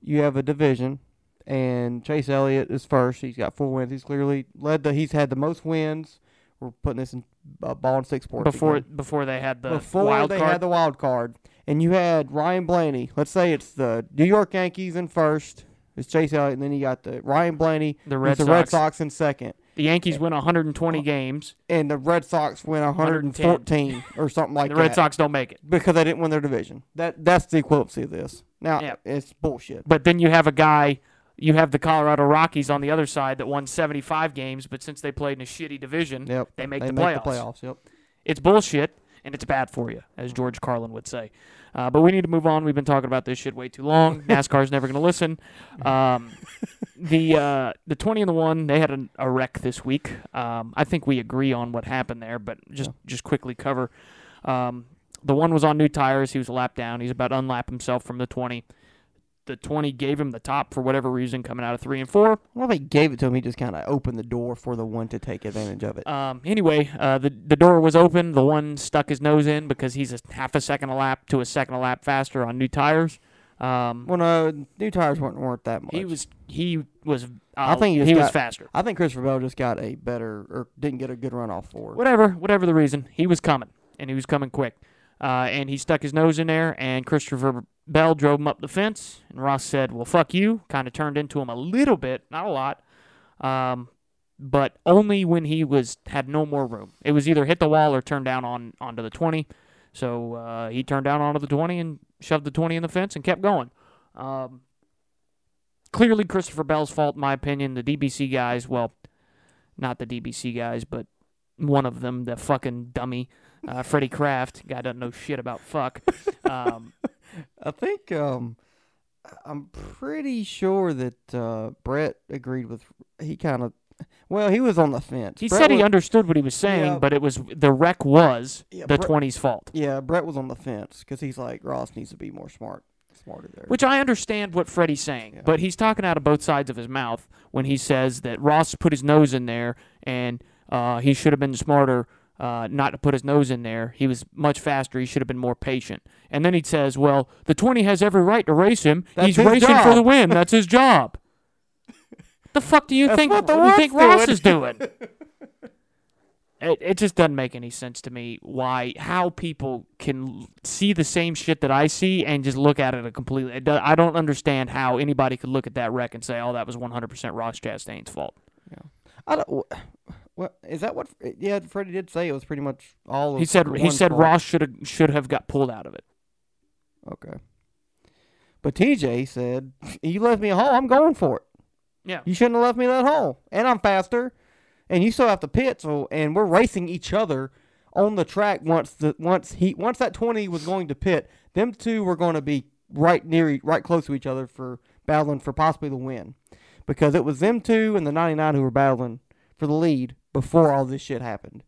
you have a division and Chase Elliott is first. He's got four wins. He's clearly led the. He's had the most wins. We're putting this in uh, ball and six sports before again. before they had the before wild they card. had the wild card, and you had Ryan Blaney. Let's say it's the New York Yankees in first. It's Chase Elliott, and then you got the Ryan Blaney, the Red the Red Sox in second, The Yankees win 120 uh, games. and the Red Sox win 114 or something like the that. The Red Sox don't make it. because they didn't win their division. That that's the equivalency of this. Now Yeah. it's bullshit. But then you have a guy you have the Colorado Rockies on the other side that won 75 games, but since they played in a shitty division, Yep. they make they the make playoffs. the playoffs. Yep. It's bullshit and it's bad for you, as George Carlin would say. Uh, but we need to move on. We've been talking about this shit way too long. NASCAR's never going to listen. Um, the uh, the 20 and the one, they had a, a wreck this week. Um, I think we agree on what happened there, but just just quickly cover. Um, the one was on new tires. He was a lap down. He's about to unlap himself from the 20. The 20 gave him the top for whatever reason, coming out of three and four. I don't know if he gave it to him. He just kind of opened the door for the one to take advantage of it. Um, anyway, uh, the the door was open. The one stuck his nose in because he's a half a second a lap to a second a lap faster on new tires. Um, well, no, new tires weren't weren't that much. he was he was. Uh, I think he he, just was faster. I think Christopher Bell just got a better or didn't get a good runoff for it. Whatever, whatever the reason, he was coming and he was coming quick. Uh, and he stuck his nose in there, and Christopher Bell drove him up the fence. And Ross said, "Well, fuck you." Kind of turned into him a little bit, not a lot, um, but only when he was had no more room. It was either hit the wall or turn down on onto the twenty. So uh, he turned down onto the twenty and shoved the twenty in the fence and kept going. Um, clearly, Christopher Bell's fault, in my opinion. The DBC guys, well, not the DBC guys, but one of them, the fucking dummy, uh, Freddie Kraft, guy doesn't know shit about fuck. Um, I think um, I'm pretty sure that uh, Brett agreed with. He kind of, well, he was on the fence. he Brett said he was- understood what he was saying, Yeah. but it was the wreck was Yeah, the Brett- 20's fault. Yeah, Brett was on the fence because he's like Ross needs to be more smart, smarter there. Which I understand what Freddie's saying, Yeah. but he's talking out of both sides of his mouth when he says that Ross put his nose in there and uh, he should have been smarter uh, not to put his nose in there. He was much faster. He should have been more patient. And then he says, "Well, the 20 has every right to race him. That's He's racing for the win. That's his job." the fuck do you That's think? what do you think Ross is doing? It, it just doesn't make any sense to me why how people can see the same shit that I see and just look at it a completely. It I don't understand how anybody could look at that wreck and say, "Oh, that was 100% Ross Chastain's fault." I don't. What is that? What? Yeah, Freddie did say it was pretty much all. Of He said he said fault. Ross should have should have got pulled out of it. Okay. But TJ said, "You left me a hole. I'm going for it. Yeah. You shouldn't have left me that hole. And I'm faster. And you still have to pit. So and we're racing each other on the track once the once he once that 20 was going to pit. Them two were going to be right near right close to each other for battling for possibly the win, because it was them two and the 99 who were battling for the lead before all this shit happened.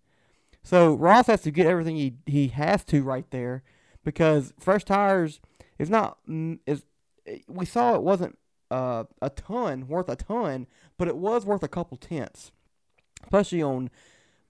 So Ross has to get everything he he has to right there because fresh tires is not mm, is we saw it wasn't uh, a ton worth a ton, but it was worth a couple tenths, especially on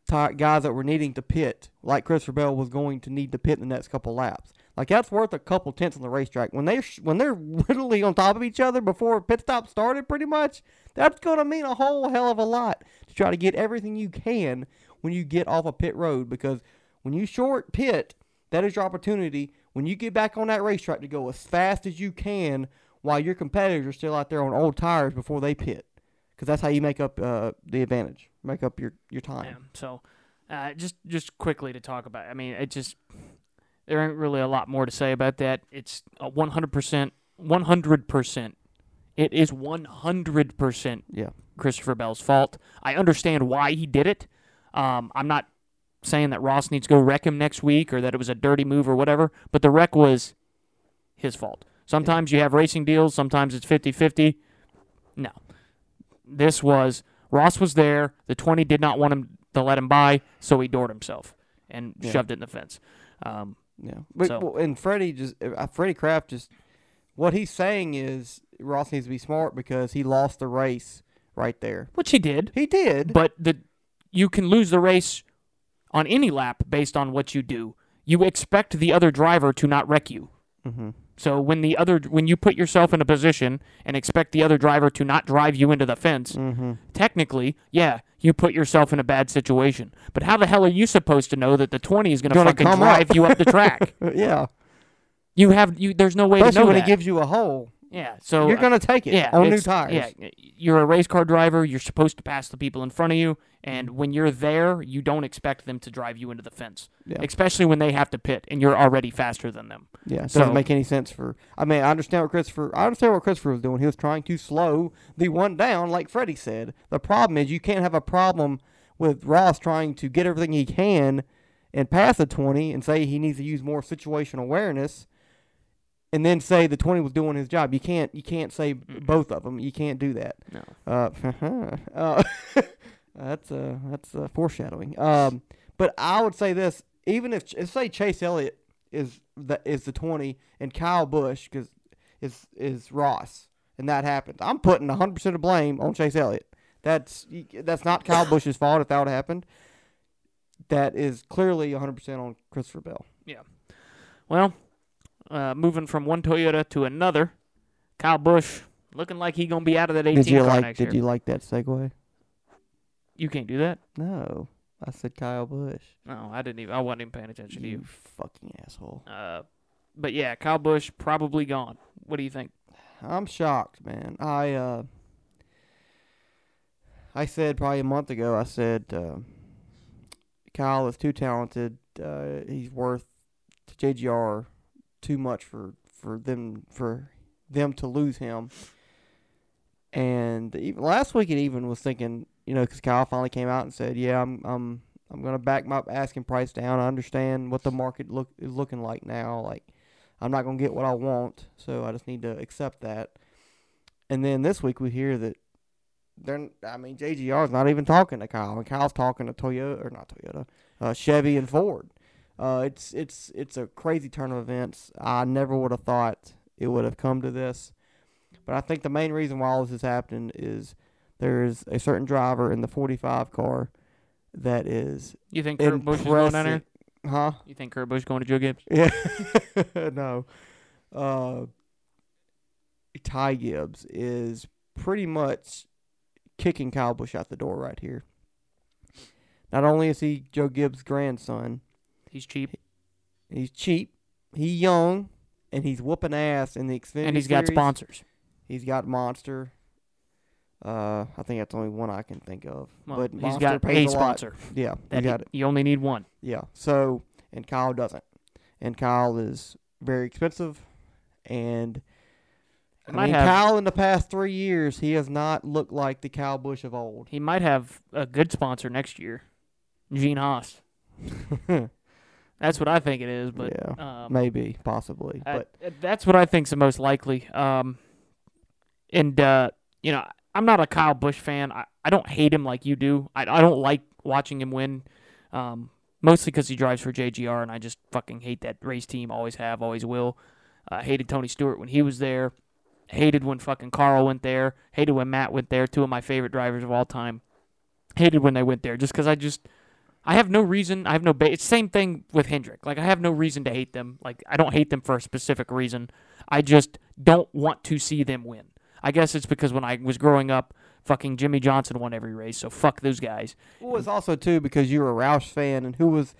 ti guys that were needing to pit, like Christopher Bell was going to need to pit in the next couple laps. Like that's worth a couple tenths on the racetrack when they when they're literally on top of each other before pit stop started. Pretty much, that's to mean a whole hell of a lot try to get everything you can when you get off a pit road because when you short pit, that is your opportunity when you get back on that racetrack to go as fast as you can while your competitors are still out there on old tires before they pit. Because that's how you make up uh, the advantage, make up your, your Yeah. time. So, uh, just just quickly to talk about. I mean, it just there ain't really a lot more to say about that. It's a 100%, 100%. It is 100% Yeah. Christopher Bell's fault. I understand why he did it. Um, I'm not saying that Ross needs to go wreck him next week or that it was a dirty move or whatever, but the wreck was his fault. Sometimes you have racing deals, sometimes it's 50 50. No. This was Ross was there. The 20 did not want him to let him by, so he doored himself and Yeah. shoved it in the fence. Um, Yeah, but So- well, and Freddie just uh, Freddie Kraft just what he's saying is Ross needs to be smart because he lost the race right there. which he did, He did, but the you can lose the race on any lap based on what you do. You expect the other driver to not wreck you. hmm So when the other when you put yourself in a position and expect the other driver to not drive you into the fence, hmm technically, yeah, you put yourself in a bad situation. But how the hell are you supposed to know that the 20 is going to fucking drive up. you up the track? yeah. You have you there's no way Especially to know when that. he gives you a hole. Yeah. So You're uh, gonna take it yeah, on new it's- tires. Yeah, you're a race car driver. You're supposed to pass the people in front of you, and when you're there, you don't expect them to drive you into the fence, Yeah. especially when they have to pit and you're already faster than them. Yeah, it So- doesn't make any sense for. I mean, I understand what Christopher. I understand what Christopher was doing. He was trying to slow the one down, like Freddie said. The problem is you can't have a problem with Ross trying to get everything he can and pass a twenty, and say he needs to use more situational awareness, and then say the twenty was doing his job. You can't. You can't say both of them. You can't do that. No. Uh, uh, that's uh, that's uh, foreshadowing. Um, but I would say this: even if, if say Chase Elliott is the is the twenty and Kyle Busch because is is Ross, and that happens, I'm putting 100 percent of blame on Chase Elliott. That's that's not Kyle Busch's fault if that would happened. That is clearly 100 percent on Christopher Bell. Yeah. Well, uh, moving from one Toyota to another, Kyle Busch looking like he gonna be out of that 18 Did you car like? next Did year. you like that segue? You can't do that. No, I said Kyle Busch. No, I didn't even. I wasn't even paying attention to You you. fucking asshole. Uh, but yeah, Kyle Busch probably gone. What do you think? I'm shocked, man. I uh, I said probably a month ago. I said uh, Kyle is too talented. Uh, he's worth to JGR too much for for them for them to lose him. And even last week, it even was thinking, you know, because Kyle finally came out and said, "Yeah, I'm I'm I'm gonna back my asking price down. I understand what the market look is looking like now. Like, I'm not gonna get what I want, so I just need to accept that." And then this week we hear that they're, I mean, JGR is not even talking to Kyle, and Kyle's talking to Toyota or not Toyota, uh, Chevy and Ford. Uh, it's it's it's a crazy turn of events. I never would have thought it would have come to this, but I think the main reason why all this is happening is there is a certain driver in the 45 car that is You think Kurt Busch is going down there? Huh? You think Kurt Busch going to Joe Gibbs? Yeah. no. Uh, Ty Gibbs is pretty much kicking Kyle Busch out the door right here. Not only is he Joe Gibbs' grandson, He's cheap, he's cheap, he's young, and he's whooping ass in the Xfinity and he's got sponsors. He's got Monster. Uh, I think that's the only one I can think of. Well, but he's Monster got pays a a lot. sponsor. Yeah, That he got it. you only need one. Yeah. So and Kyle doesn't, and Kyle is very expensive, and I Might mean, have- Kyle in the past three years he has not looked like the Kyle Busch of old. He might have a good sponsor next year, Gene Haas. That's what I think it is. But yeah, um, maybe, possibly, I- but uh, that's what I think's the most likely. Um, and uh, you know, I'm not a Kyle Busch fan. I, I don't hate him like you do. I, I don't like watching him win. Um, mostly because he drives for JGR, and I just fucking hate that race team. Always have, always will. I hated Tony Stewart when he was there. Hated when fucking Carl went there. Hated when Matt went there. Two of my favorite drivers of all time. Hated when they went there just because I just I have no reason. I have no. Ba- it's same thing with Hendrick. Like I have no reason to hate them. Like I don't hate them for a specific reason. I just don't want to see them win. I guess it's because when I was growing up, fucking Jimmie Johnson won every race. So fuck those guys. well, it's also too because you're a Roush fan, and who was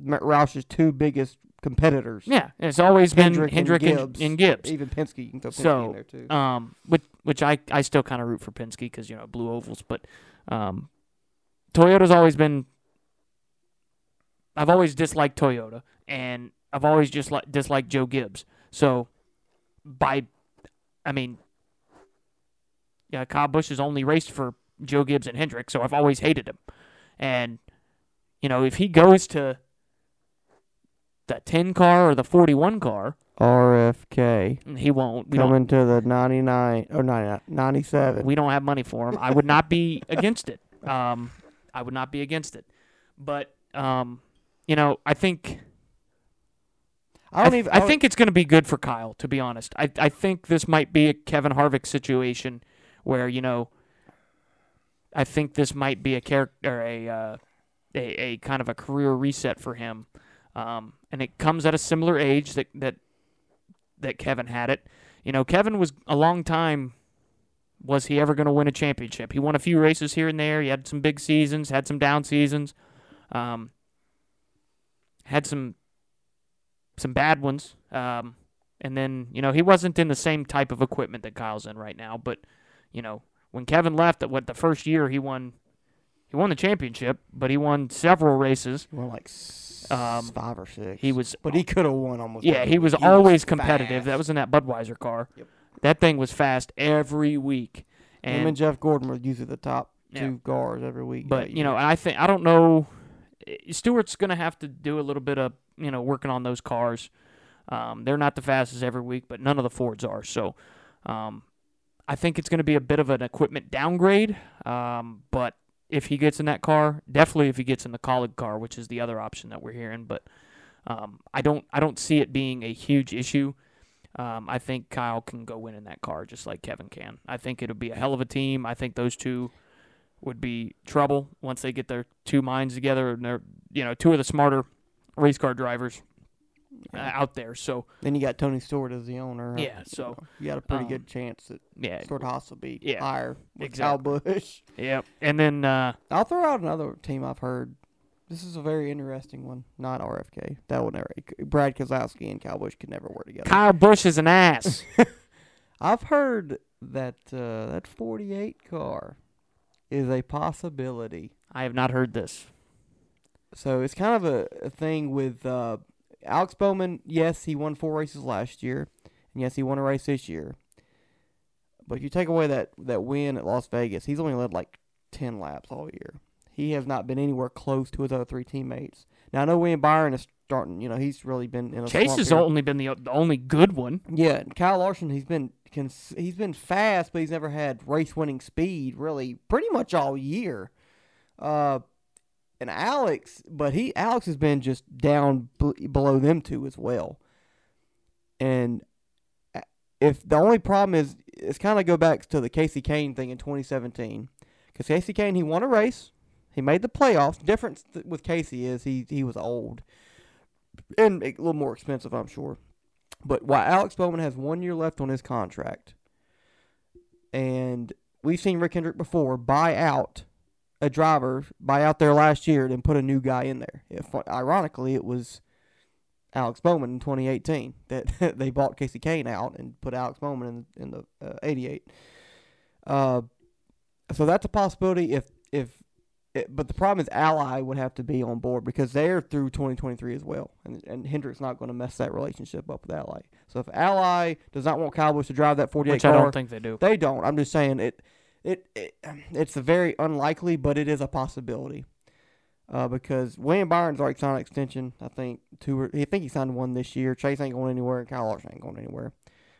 Roush's two biggest competitors? Yeah, it's always been Hendrick Hendrick, and and, Gibbs. and Gibbs. Even Penske, you can throw Penske So, in there too. Um, which which I I still kind of root for Penske because you know blue ovals, but um, Toyota's always been. I've always disliked Toyota, and I've always just like disliked Joe Gibbs. So, by, I mean, yeah, Kyle Busch has only raced for Joe Gibbs and Hendrick, so I've always hated him. And you know, if he goes to the ten car or the forty one car, RFK he won't. We coming to the 99 or 99, 97. we don't have money for him. I would not be against it. Um, I would not be against it. But um, you know, I think I don't I, even. I don't- think it's going to be good for Kyle. To be honest, I I think this might be a Kevin Harvick situation where you know. I think this might be a character, a, uh, a a kind of a career reset for him, um, and it comes at a similar age that that that Kevin had it. You know, Kevin was a long time. Was he ever going to win a championship? He won a few races here and there. He had some big seasons, had some down seasons, um, had some some bad ones. Um, And then, you know, he wasn't in the same type of equipment that Kyle's in right now, but you know, when Kevin left at what the first year he won he won the championship, but he won several races. Well, like Um, five or six. He was but he could have won almost. Yeah, he was week. always competitive. That was in that Budweiser car. Yep. That thing was fast every week. Him And and Jeff Gordon were usually the top Yeah. two guards every week. but you know. I think I don't know. Stewart's going to have to do a little bit of you know working on those cars. Um, they're not the fastest every week, but none of the Fords are. So, um, I think it's going to be a bit of an equipment downgrade. Um, but if he gets in that car, definitely if he gets in the Colleague car, which is the other option that we're hearing. But um, I don't I don't see it being a huge issue. Um, I think Kyle can go win in that car just like Kevin can. I think it'll be a hell of a team. I think those two would be trouble once they get their two minds together and they're you know two of the smarter race car drivers uh, out there. So then you got Tony Stewart as the owner. Yeah, so, know, you got a pretty um, good chance that yeah, Stewart Haas will be yeah, higher with exactly. Kyle Busch. yep. And then uh, I'll throw out another team I've heard. This is a very interesting one. Not RFK. That would never. Brad Keselowski and Kyle Busch could never work together. Kyle Busch is an ass. I've heard that uh, that 48 car is a possibility. I have not heard this. So it's kind of a, a thing with uh, Alex Bowman. Yes, he won four races last year, and yes, he won a race this year. But if you take away that, that win at Las Vegas, he's only led like 10 laps all year. He has not been anywhere close to his other three teammates. Now, I know William Byron is starting, you know, he's really been in a Chase has only been the, the only good one. Yeah, Kyle Larson, he's been cons- he's been fast, but he's never had race winning speed really pretty much all year. Uh, and Alex, but he Alex has been just down b- below them two as well. And uh, if the only problem is, it's kind of go back to the Kasey Kahne thing in 2017, because Kasey Kahne he won a race, he made the playoffs. Difference th- with Casey is he he was old and a little more expensive, I'm sure. But while Alex Bowman has one year left on his contract, and we've seen Rick Hendrick before buy out a driver, buy out there last year, and put a new guy in there. If ironically, it was Alex Bowman in 2018 that they bought Kasey Kahne out and put Alex Bowman in in the uh, 88. Uh, so that's a possibility if if. It, but the problem is Ally would have to be on board because they're through 2023 as well, and and Hendrick's not going to mess that relationship up with Ally. So if Ally does not want Cowboys to drive that 48 Which car, I don't think they do. they don't. I'm just saying it. It, it it's a very unlikely, but it is a possibility. Uh, because William Byron's already signed an extension. I think two. Or, I think he signed one this year. Chase ain't going anywhere, and Kyle Larson ain't going anywhere.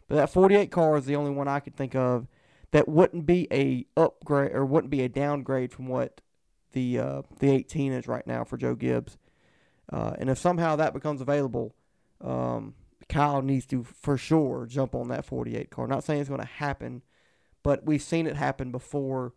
But that 48 car is the only one I could think of that wouldn't be a upgrade or wouldn't be a downgrade from what the uh, the 18 is right now for Joe Gibbs. Uh, and if somehow that becomes available, um, Kyle needs to for sure jump on that 48 car. Not saying it's going to happen, but we've seen it happen before.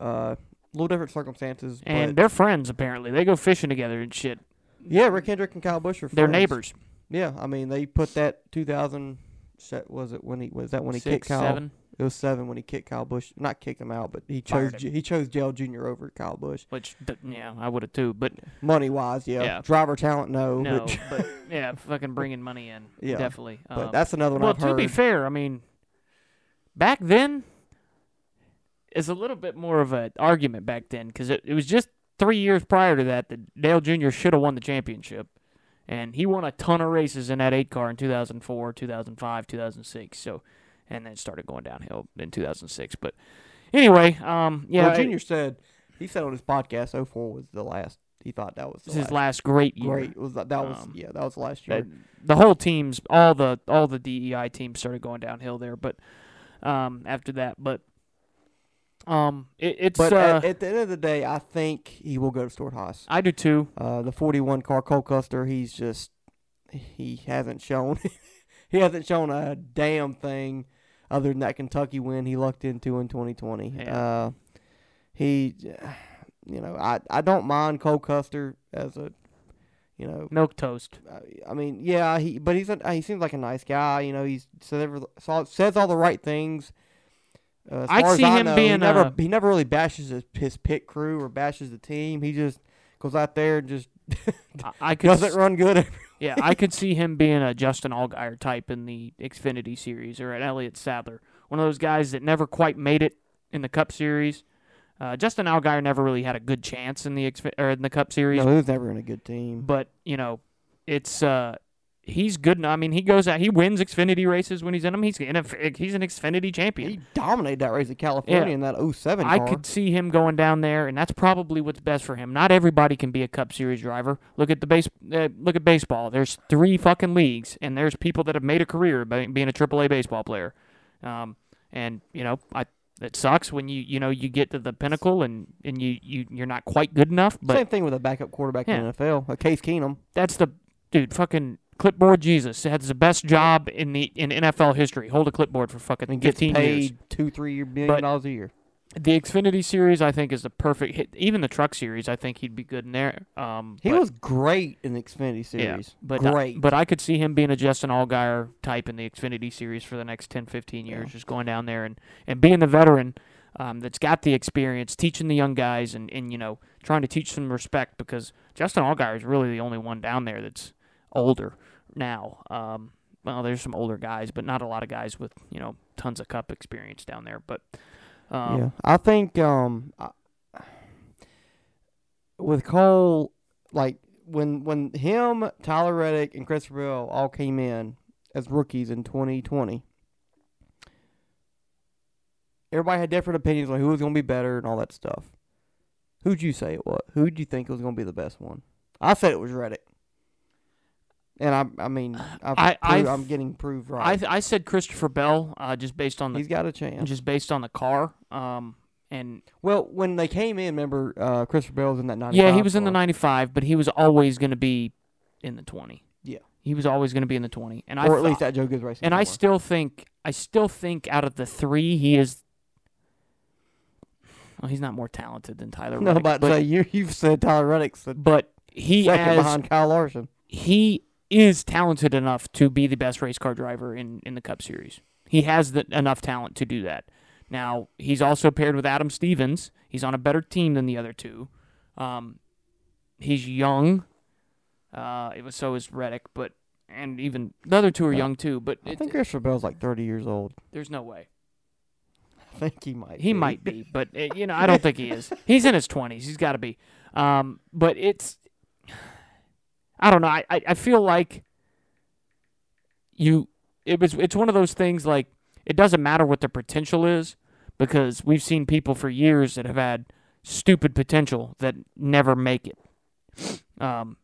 Uh, a little different circumstances, And they're friends apparently. They go fishing together and shit. yeah, Rick Hendrick and Kyle Busch are friends. They're neighbors. Yeah, I mean they put that 2000. set- Was it when he was that when he Six, kicked Kyle? seven. It was seven when he kicked Kyle Busch. Not kicked him out, but he Fired chose him. he chose Dale Jr. over Kyle Busch. Which d- yeah, I would have too. But Money wise, yeah. Yeah. Driver talent, no. no, but, but yeah, fucking bringing money in. Yeah, definitely. but Um, that's another one well, I've to heard. be fair, I mean, back then is a little bit more of an argument back then because it, it was just three years prior to that that Dale Jr. should have won the championship, and he won a ton of races in that eight car in 2004, 2005, 2006. So, and then started going downhill in 2006. But anyway, um, yeah, well, Junior said he said on his podcast 04 was the last. He thought that was his last. last great year. Great was that, that was Um, yeah that was last year. the whole teams, all the all the DEI teams started going downhill there. But um, after that, but um, it, it's but uh, at, at the end of the day, I think he will go to Stewart Haas. I do too. Uh, the 41 car Cole Custer, he's just he hasn't shown he hasn't shown a damn thing other than that Kentucky win he lucked into in 2020. Yeah. Uh, he, you know, I I don't mind Cole Custer as a, you know, Milk toast. I- I mean, yeah, he but he's a, he seems like a nice guy. You know, he every, says all the right things. Uh, as see I him know, he being never a- he never really bashes his, his pit crew or bashes the team. He just goes out there and just I, could doesn't s- run good. yeah, I could see him being a Justin Allgaier type in the Xfinity series or an Elliott Sadler, one of those guys that never quite made it in the Cup series. Uh, Justin Allgaier never really had a good chance in the Xfi- or in the Cup series, no, he was never in a good team. but you know, it's uh, he's good. enough. I mean, he goes out, he wins Xfinity races when he's in them. He's in a, he's an Xfinity champion. He dominated that race at California Yeah. in that 07 I could see him going down there, and that's probably what's best for him. Not everybody can be a Cup Series driver. Look at the base. Uh, look at baseball. There's three fucking leagues, and there's people that have made a career by being a AAA baseball player. Um, and you know, I it sucks when you you know you get to the pinnacle and and you you you're not quite good enough. But Same thing with a backup quarterback in the NFL, uh, Case Keenum. that's the dude. Fucking clipboard Jesus has the best job in the in NFL history. Hold a clipboard for fucking and gets 15 paid years. two, three million But- dollars a year. The Xfinity series, I think, is the perfect hit. Even the Truck series, I think he'd be good in there. Um, He but- was great in the Xfinity series. but I- great. but I could see him being a Justin Allgaier type in the Xfinity series for the next 10, 15 years, just going down there and, and being the veteran um, that's got the experience, teaching the young guys and, and, you know, trying to teach some respect because Justin Allgaier is really the only one down there that's older now. Um, well, there's some older guys, but not a lot of guys with, you know, tons of cup experience down there. But um, yeah, I think um, I- with Cole, like when when him, Tyler Reddick, and Chris Bell all came in as rookies in 2020. Everybody had different opinions on who was going to be better and all that stuff. Who'd you say it was? Who'd you think was going to be the best one? I said it was Reddick. And I, I mean, I've I- I- I'm getting proved I, right. I said Christopher Bell uh, just based on the He's got a chance. just based on the car. Um, and Well, when they came in, remember, uh, Christopher Bell was in that 95 Yeah, he was in the car. 95, but he was always going to be in the 20. Yeah. He was always going to be in the 20. And I or at thought- least at Joe Gibbs Racing. and I still think I still think out of the 3 he is well, he's not more talented than Tyler no, Reddick, about but, to say you you've said Tyler Reddick's the but he second has behind Kyle Larson. he is talented enough to be the best race car driver in, in the Cup Series. He has the, enough talent to do that. Now he's also paired with Adam Stevens. He's on a better team than the other two. Um, he's young. Uh, it was so is Reddick, but and even the other two are young too. But I it, think Christopher Bell's like 30 years old. there's no way I think he might. he be. might be, but uh, you know I don't think he is. He's in his twenties. He's got to be. Um, but it's I don't know. I, I, I feel like you it was it's one of those things like it doesn't matter what the potential is because we've seen people for years that have had stupid potential that never make it. Um,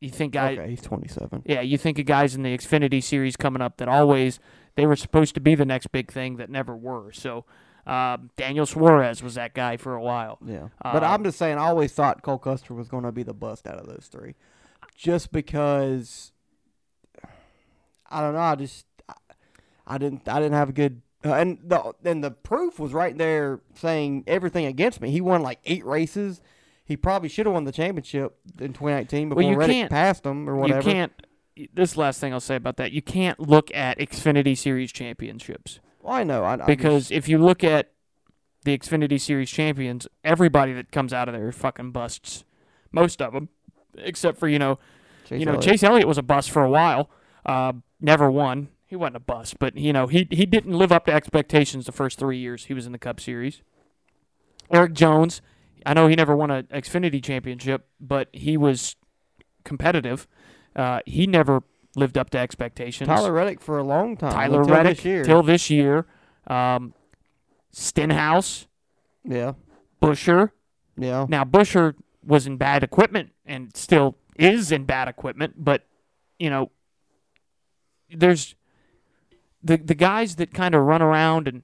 you think guys, Okay, he's 27. yeah, you think of guys in the Xfinity series coming up that always they were supposed to be the next big thing that never were. So um, Daniel Suarez was that guy for a while. Yeah, but Uh, I'm just saying. I always thought Cole Custer was going to be the bust out of those three, just because. I don't know. I just I, I didn't I didn't have a good uh, and the and the proof was right there saying everything against me. He won like eight races. He probably should have won the championship in 2019 before you Reddick can't- passed him or whatever. You can't. This last thing I'll say about that, you can't look at Xfinity Series championships Well, I know. I, I'm because just- if you look at the Xfinity Series champions, everybody that comes out of there fucking busts. Most of them, except for you know Chase you know, Elliott. Chase Elliott was a bust for a while. Uh, never won. He wasn't a bust, but you know, he he didn't live up to expectations the first three years he was in the Cup Series. Erik Jones, I know he never won an Xfinity championship, but he was competitive. Uh, he never lived up to expectations. Tyler Reddick for a long time. Tyler Reddick till this year. Um, Stenhouse, yeah, Buescher. yeah. Now Buescher was in bad equipment and still is in bad equipment, but you know, there's the the guys that kind of run around and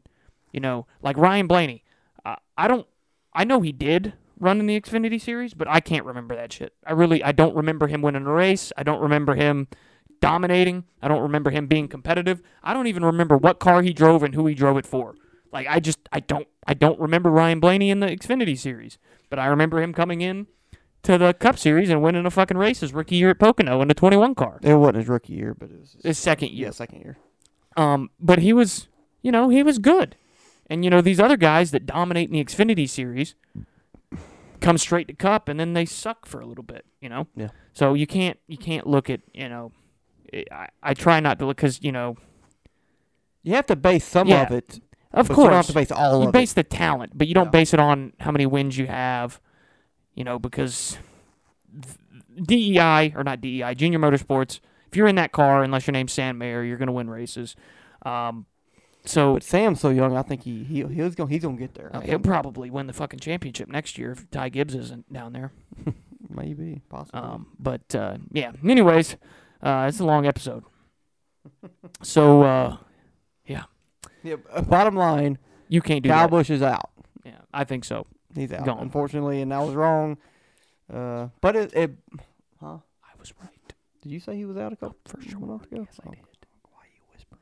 you know, like Ryan Blaney. Uh, I don't. I know he did run in the Xfinity series, but I can't remember that shit. I really I don't remember him winning a race. I don't remember him dominating. I don't remember him being competitive. I don't even remember what car he drove and who he drove it for. Like I just I don't I don't remember Ryan Blaney in the Xfinity series, but I remember him coming in to the Cup Series and winning a fucking race his rookie year at Pocono in a 21 car. It wasn't his rookie year, but it was his, His second year. yeah, second year. Um, but he was, you know, he was good. And you know these other guys that dominate in the Xfinity series, come straight to Cup, and then they suck for a little bit. You know. Yeah. So you can't you can't look at you know. I, I try not to look because you know You have to base some Yeah. of it. Of but you don't have course to base all you base the talent, but you don't Yeah. base it on how many wins you have. You know because DEI or not DEI, Junior Motorsports. If you're in that car, unless your name's Sam Mayer, you're gonna win races. Um, so But Sam's so young. I think he he he's gonna he's gonna get there. Uh, he'll probably win the fucking championship next year if Ty Gibbs isn't down there. Maybe possibly. Um, but uh, yeah. Anyways, uh, it's a long episode. So uh. Uh, Bottom line, you can't do Kyle that. Busch is out. Yeah, I think so. He's out. Gone. Unfortunately, and I was wrong. Uh, but it, it huh? I was right. Did you say he was out a couple For sure. months ago? Yes, I Oh, did. Why are you whispering?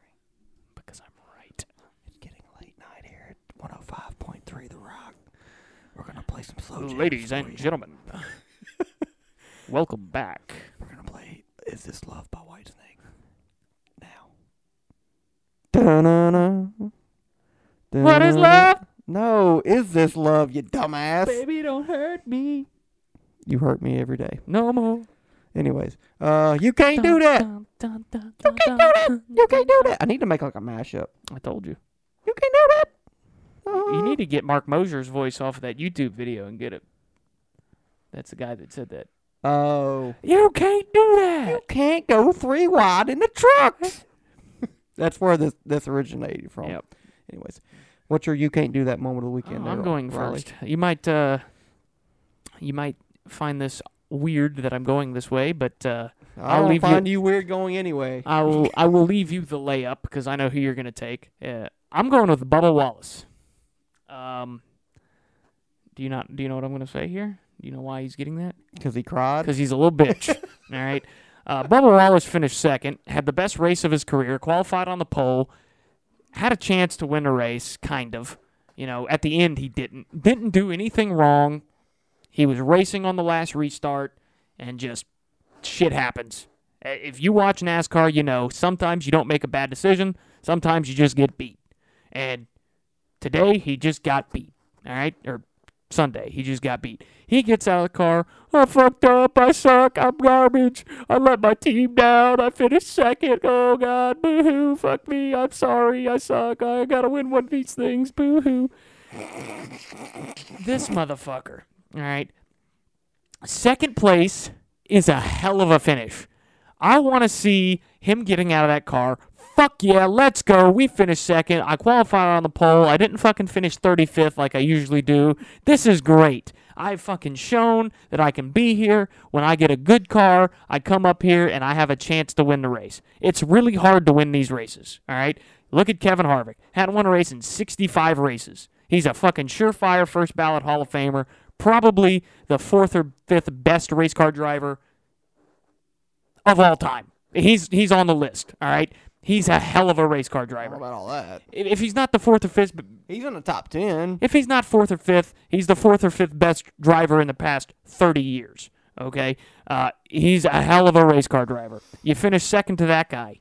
Because I'm right. It's getting late night here at 105.3 The Rock. We're gonna play some slow jams Ladies for and you. gentlemen, welcome back. We're gonna play "Is This Love" by Whitesnake. Now. Da-na-na. What is Da-na-na. love? No, is this love, you dumbass? Baby, don't hurt me You hurt me every day. no more. Anyways, uh, you can't do that. You can't do that. You can't do that. I need to make like a mashup. I told you. You can't do that. You Uh, need to get Mark Mosier's voice off of that YouTube video and get it. That's the guy that said that. Oh, You can't do that. you can't go three wide in the trucks. That's where this this originated from. Yep. Anyways, what's your you can't do that moment of the weekend? Oh, I'm going Riley? first. You might uh, you might find this weird that I'm going this way, but uh, I I'll don't leave you- find you weird going anyway. I will I will leave you the layup because I know who you're gonna take. Uh, I'm going with Bubba Wallace. Um, do you not do you know what I'm gonna say here? Do you know why he's getting that? Because he cried. Because he's a little bitch. all right. Uh, Bubba Wallace finished second, had the best race of his career, qualified on the pole, had a chance to win a race, kind of. You know, at the end he didn't. Didn't do anything wrong. He was racing on the last restart, and just shit happens. Uh, If you watch NASCAR, you know sometimes you don't make a bad decision. Sometimes you just get beat. And today he just got beat. All right, or Sunday he just got beat. He gets out of the car. I fucked up. I suck. I'm garbage. I let my team down. I finished second. Oh God, boo hoo. Fuck me. I'm sorry. I suck. I gotta win one of these things. Boo hoo. This motherfucker. All right. Second place is a hell of a finish. I want to see him getting out of that car. Fuck yeah, let's go. We finished second. I qualified on the pole. I didn't fucking finish 35th like I usually do. This is great. I've fucking shown that I can be here. When I get a good car, I come up here and I have a chance to win the race. It's really hard to win these races, all right? Look at Kevin Harvick. Hadn't won a race in 65 races. He's a fucking surefire first ballot Hall of Famer. Probably the fourth or fifth best race car driver of all time. He's he's on the list. All right, he's a hell of a race car How driver. about all that? If if he's not the fourth or fifth, He's in the top ten. if he's not fourth or fifth, he's the fourth or fifth best driver in the past thirty years. Okay, uh, he's a hell of a race car driver. You finish second to that guy.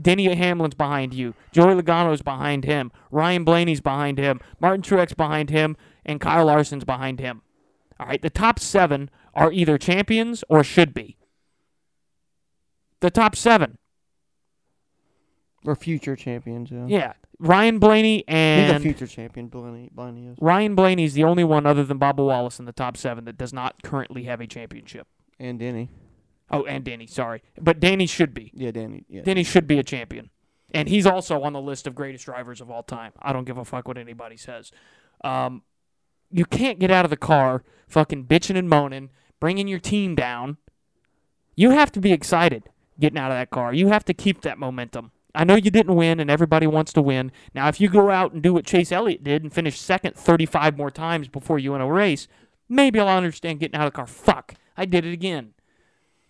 Denny Hamlin's behind you. Joey Logano's behind him. Ryan Blaney's behind him. Martin Truex behind him, and Kyle Larson's behind him. All right, the top seven are either champions or should be. The top seven. Or future champions. Yeah. Yeah. Ryan Blaney He's a and future champion. Blaney, Blaney is. Ryan Blaney's the only one other than Bubba Wallace in the top seven that does not currently have a championship. And Danny. Oh, and Danny, sorry. But Danny should be. Yeah, Danny. Yeah. Danny should be a champion. And he's also on the list of greatest drivers of all time. I don't give a fuck what anybody says. Um, you can't get out of the car fucking bitching and moaning, bringing your team down. You have to be excited getting out of that car. You have to keep that momentum. I know you didn't win, and everybody wants to win. Now, if you go out and do what Chase Elliott did and finish second 35 more times before you win a race, maybe I'll understand getting out of the car. Fuck, I did it again.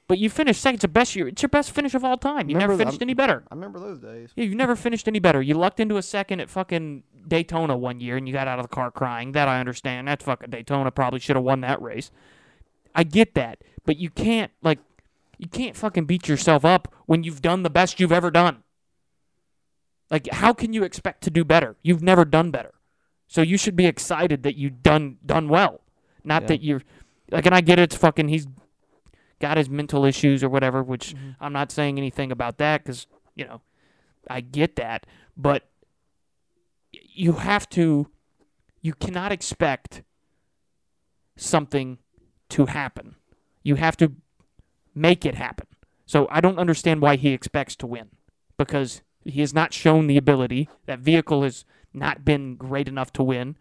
But you finished second. It's, the best year. it's your best finish of all time. You never Remember the- finished any better. I remember those days. Yeah, you've never finished any better. You lucked into a second at fucking Daytona one year and you got out of the car crying. That I understand. That's fucking Daytona. Probably should have won that race. I get that. But you can't, like, you can't fucking beat yourself up when you've done the best you've ever done. Like, how can you expect to do better? You've never done better. So you should be excited that you've done done well. Not Yeah. that you're like, and I get it's fucking. He's got his mental issues or whatever, which Mhm. I'm not saying anything about that because you know I get that, but you have to. You cannot expect something to happen. You have to make it happen. So I don't understand why he expects to win because he has not shown the ability. That vehicle has not been great enough to win.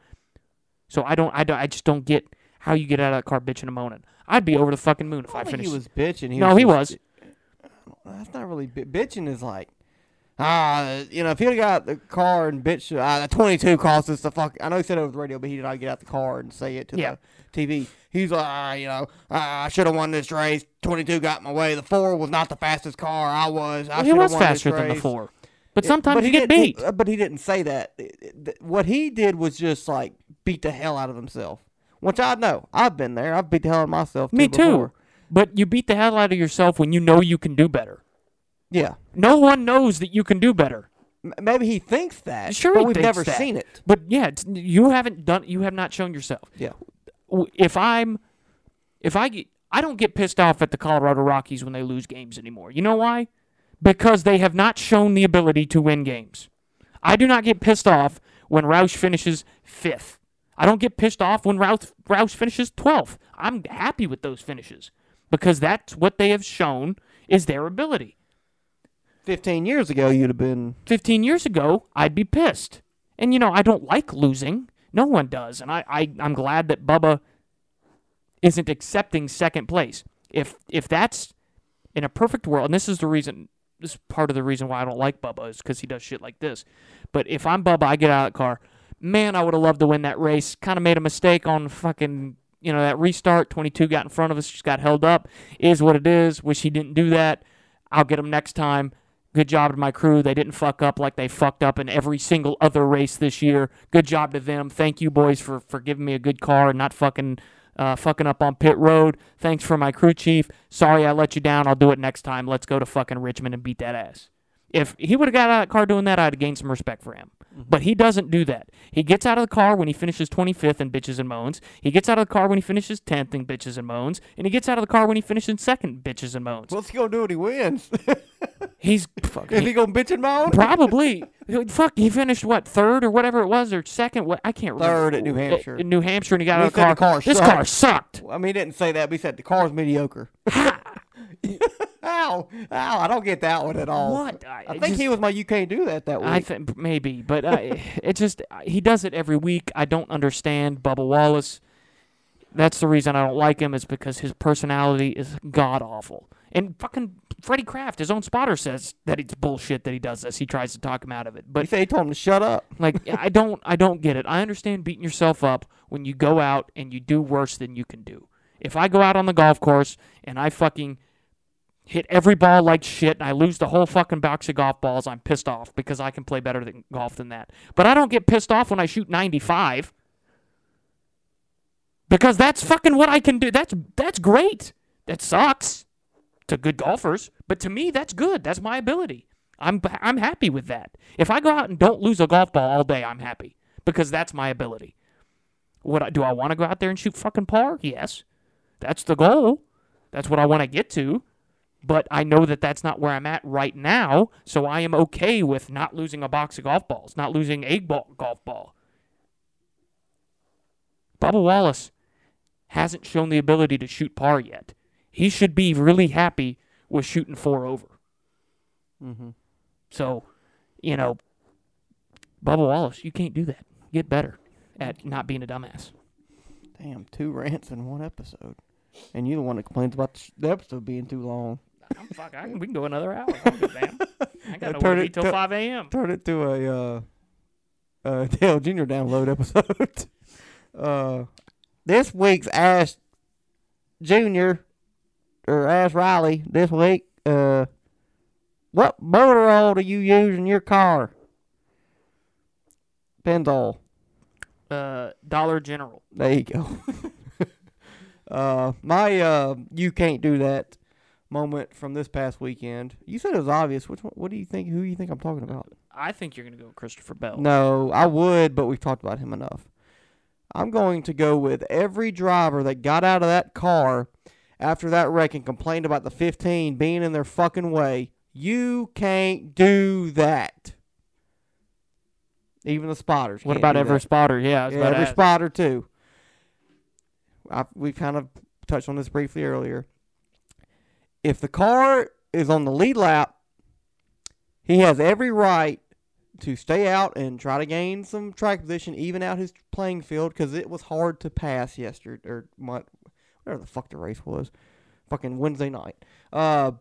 So I don't, I don't, I just don't get how you get out of that car bitching and moaning. I'd be over the fucking moon if I, I finished. he was bitching. He No, was he was. That's not really bi- bitching. Is like, ah, you know, if he'd got the car and bitch, uh, the 22 cost us the fuck. I know he said it over the radio, but he did not get out the car and say it to Yeah. the TV. He's like, ah, you know, ah, I should have won this race. 22 got in my way. The four was not the fastest car. I was. I Well, he was won this faster than the four, but sometimes but you he get didn't- he- beat. uh, but he didn't say that. It- it- th- What he did was just like beat the hell out of himself. Which I know. I've been there. I've beat the hell out of myself. Me too. before. But you beat the hell out of yourself when you know you can do better. Yeah. No one knows that you can do better. Maybe he thinks that. Sure but we've never that. seen it. But yeah, it's, you haven't done. You have not shown yourself. Yeah. if I'm if I get I don't get pissed off at the Colorado Rockies when they lose games anymore. You know why? Because they have not shown the ability to win games. I do not get pissed off when Roush finishes 5th. I don't get pissed off when Roush, Roush finishes 12th. I'm happy with those finishes because that's what they have shown is their ability. 15 years ago, you'd have been. 15 years ago, I'd be pissed. And, you know, I don't like losing. No one does. And I, I, I'm glad that Bubba isn't accepting second place. If if that's in a perfect world, and this is the reason, this is part of the reason why I don't like Bubba is because he does shit like this. But if I'm Bubba, I get out of that car. Man, I would have loved to win that race. Kind of made a mistake on fucking, you know, that restart. 22 got in front of us, just got held up. Is what it is. Wish he didn't do that. I'll get him next time. Good job to my crew. They didn't fuck up like they fucked up in every single other race this year. Good job to them. Thank you, boys, for, for giving me a good car and not fucking uh, fucking up on pit road. Thanks for my crew chief. Sorry I let you down. I'll do it next time. Let's go to fucking Richmond and beat that ass. If he would have got out of that car doing that, I'd have gained some respect for him. Mm-hmm. But he doesn't do that. He gets out of the car when he finishes 25th and bitches and moans. He gets out of the car when he finishes 10th and bitches and moans. And he gets out of the car when he finishes second, bitches and moans. What's he going to do when he wins? He's fucking. Is he going to bitch and moan? Probably. Fuck, he finished what third or whatever it was, or second? What I can't remember. Third at New Hampshire. In New Hampshire, and he got We out of the car. the car this sucked. car sucked. I mean, he didn't say that, but he said the car's mediocre. Ow. Ow. I don't get that one at all. What? I, I think just- he was my you can't do that that week. I think maybe, but uh, it just he does it every week. I don't understand Bubba Wallace. That's the reason I don't like him is because his personality is god awful. And fucking Freddie Kraft, his own spotter, says that it's bullshit that he does this. He tries to talk him out of it, but they told him to shut up. like I don't, I don't get it. I understand beating yourself up when you go out and you do worse than you can do. If I go out on the golf course and I fucking hit every ball like shit and I lose the whole fucking box of golf balls, I'm pissed off because I can play better than golf than that. But I don't get pissed off when I shoot 95 because that's fucking what I can do. That's that's great. That sucks to good golfers, but to me that's good. That's my ability. I'm I'm happy with that. If I go out and don't lose a golf ball all day, I'm happy because that's my ability. What do I want to go out there and shoot fucking par? Yes. That's the goal. That's what I want to get to. But I know that that's not where I'm at right now, so I am okay with not losing a box of golf balls, not losing a ball, golf ball. Bubba Wallace hasn't shown the ability to shoot par yet. He should be really happy with shooting four over. Mm-hmm. So, you know, Bubba Wallace, you can't do that. Get better at not being a dumbass. Damn, two rants in one episode. And you're the one that complains about the, the episode being too long. I'm fuck, I can, we can go another hour. I don't give a damn. I got no turn to it- be till 5 a.m. Turn it to a uh, uh, Dale Jr. download episode. uh, this week's Ask Jr. or Ash Riley this week. Uh, what motor oil do you use in your car? Pennzoil. Uh, Dollar General. There you go. uh, my uh, you can't do that moment from this past weekend. You said it was obvious. Which one? What do you think? Who do you think I'm talking about? I think you're going to go with Christopher Bell. No, I would, but we've talked about him enough. I'm going to go with every driver that got out of that car after that wreck and complained about the 15 being in their fucking way. You can't do that. Even the spotters. What can't about do every that. spotter? Yeah, Yeah, about to every ask. spotter too. I, we kind of touched on this briefly earlier. If the car is on the lead lap, he has every right to stay out and try to gain some track position, even out his playing field, because it was hard to pass yesterday or what, whatever the fuck the race was, fucking Wednesday night. Uh,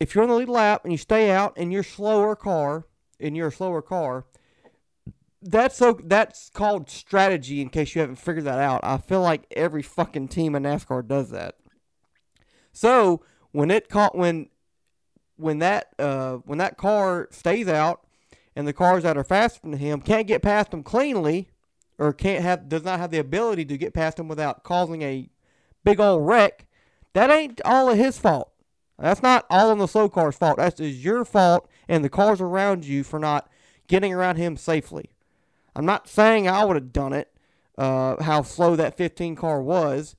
if you're on the lead lap and you stay out in your slower car, in your slower car, that's so that's called strategy in case you haven't figured that out. I feel like every fucking team in NASCAR does that. So when it caught when when that uh when that car stays out and the cars that are faster than him can't get past him cleanly or can't have does not have the ability to get past him without causing a big old wreck, that ain't all of his fault. That's not all on the slow car's fault. That's your fault and the cars around you for not getting around him safely. I'm not saying I would have done it, uh, how slow that 15 car was,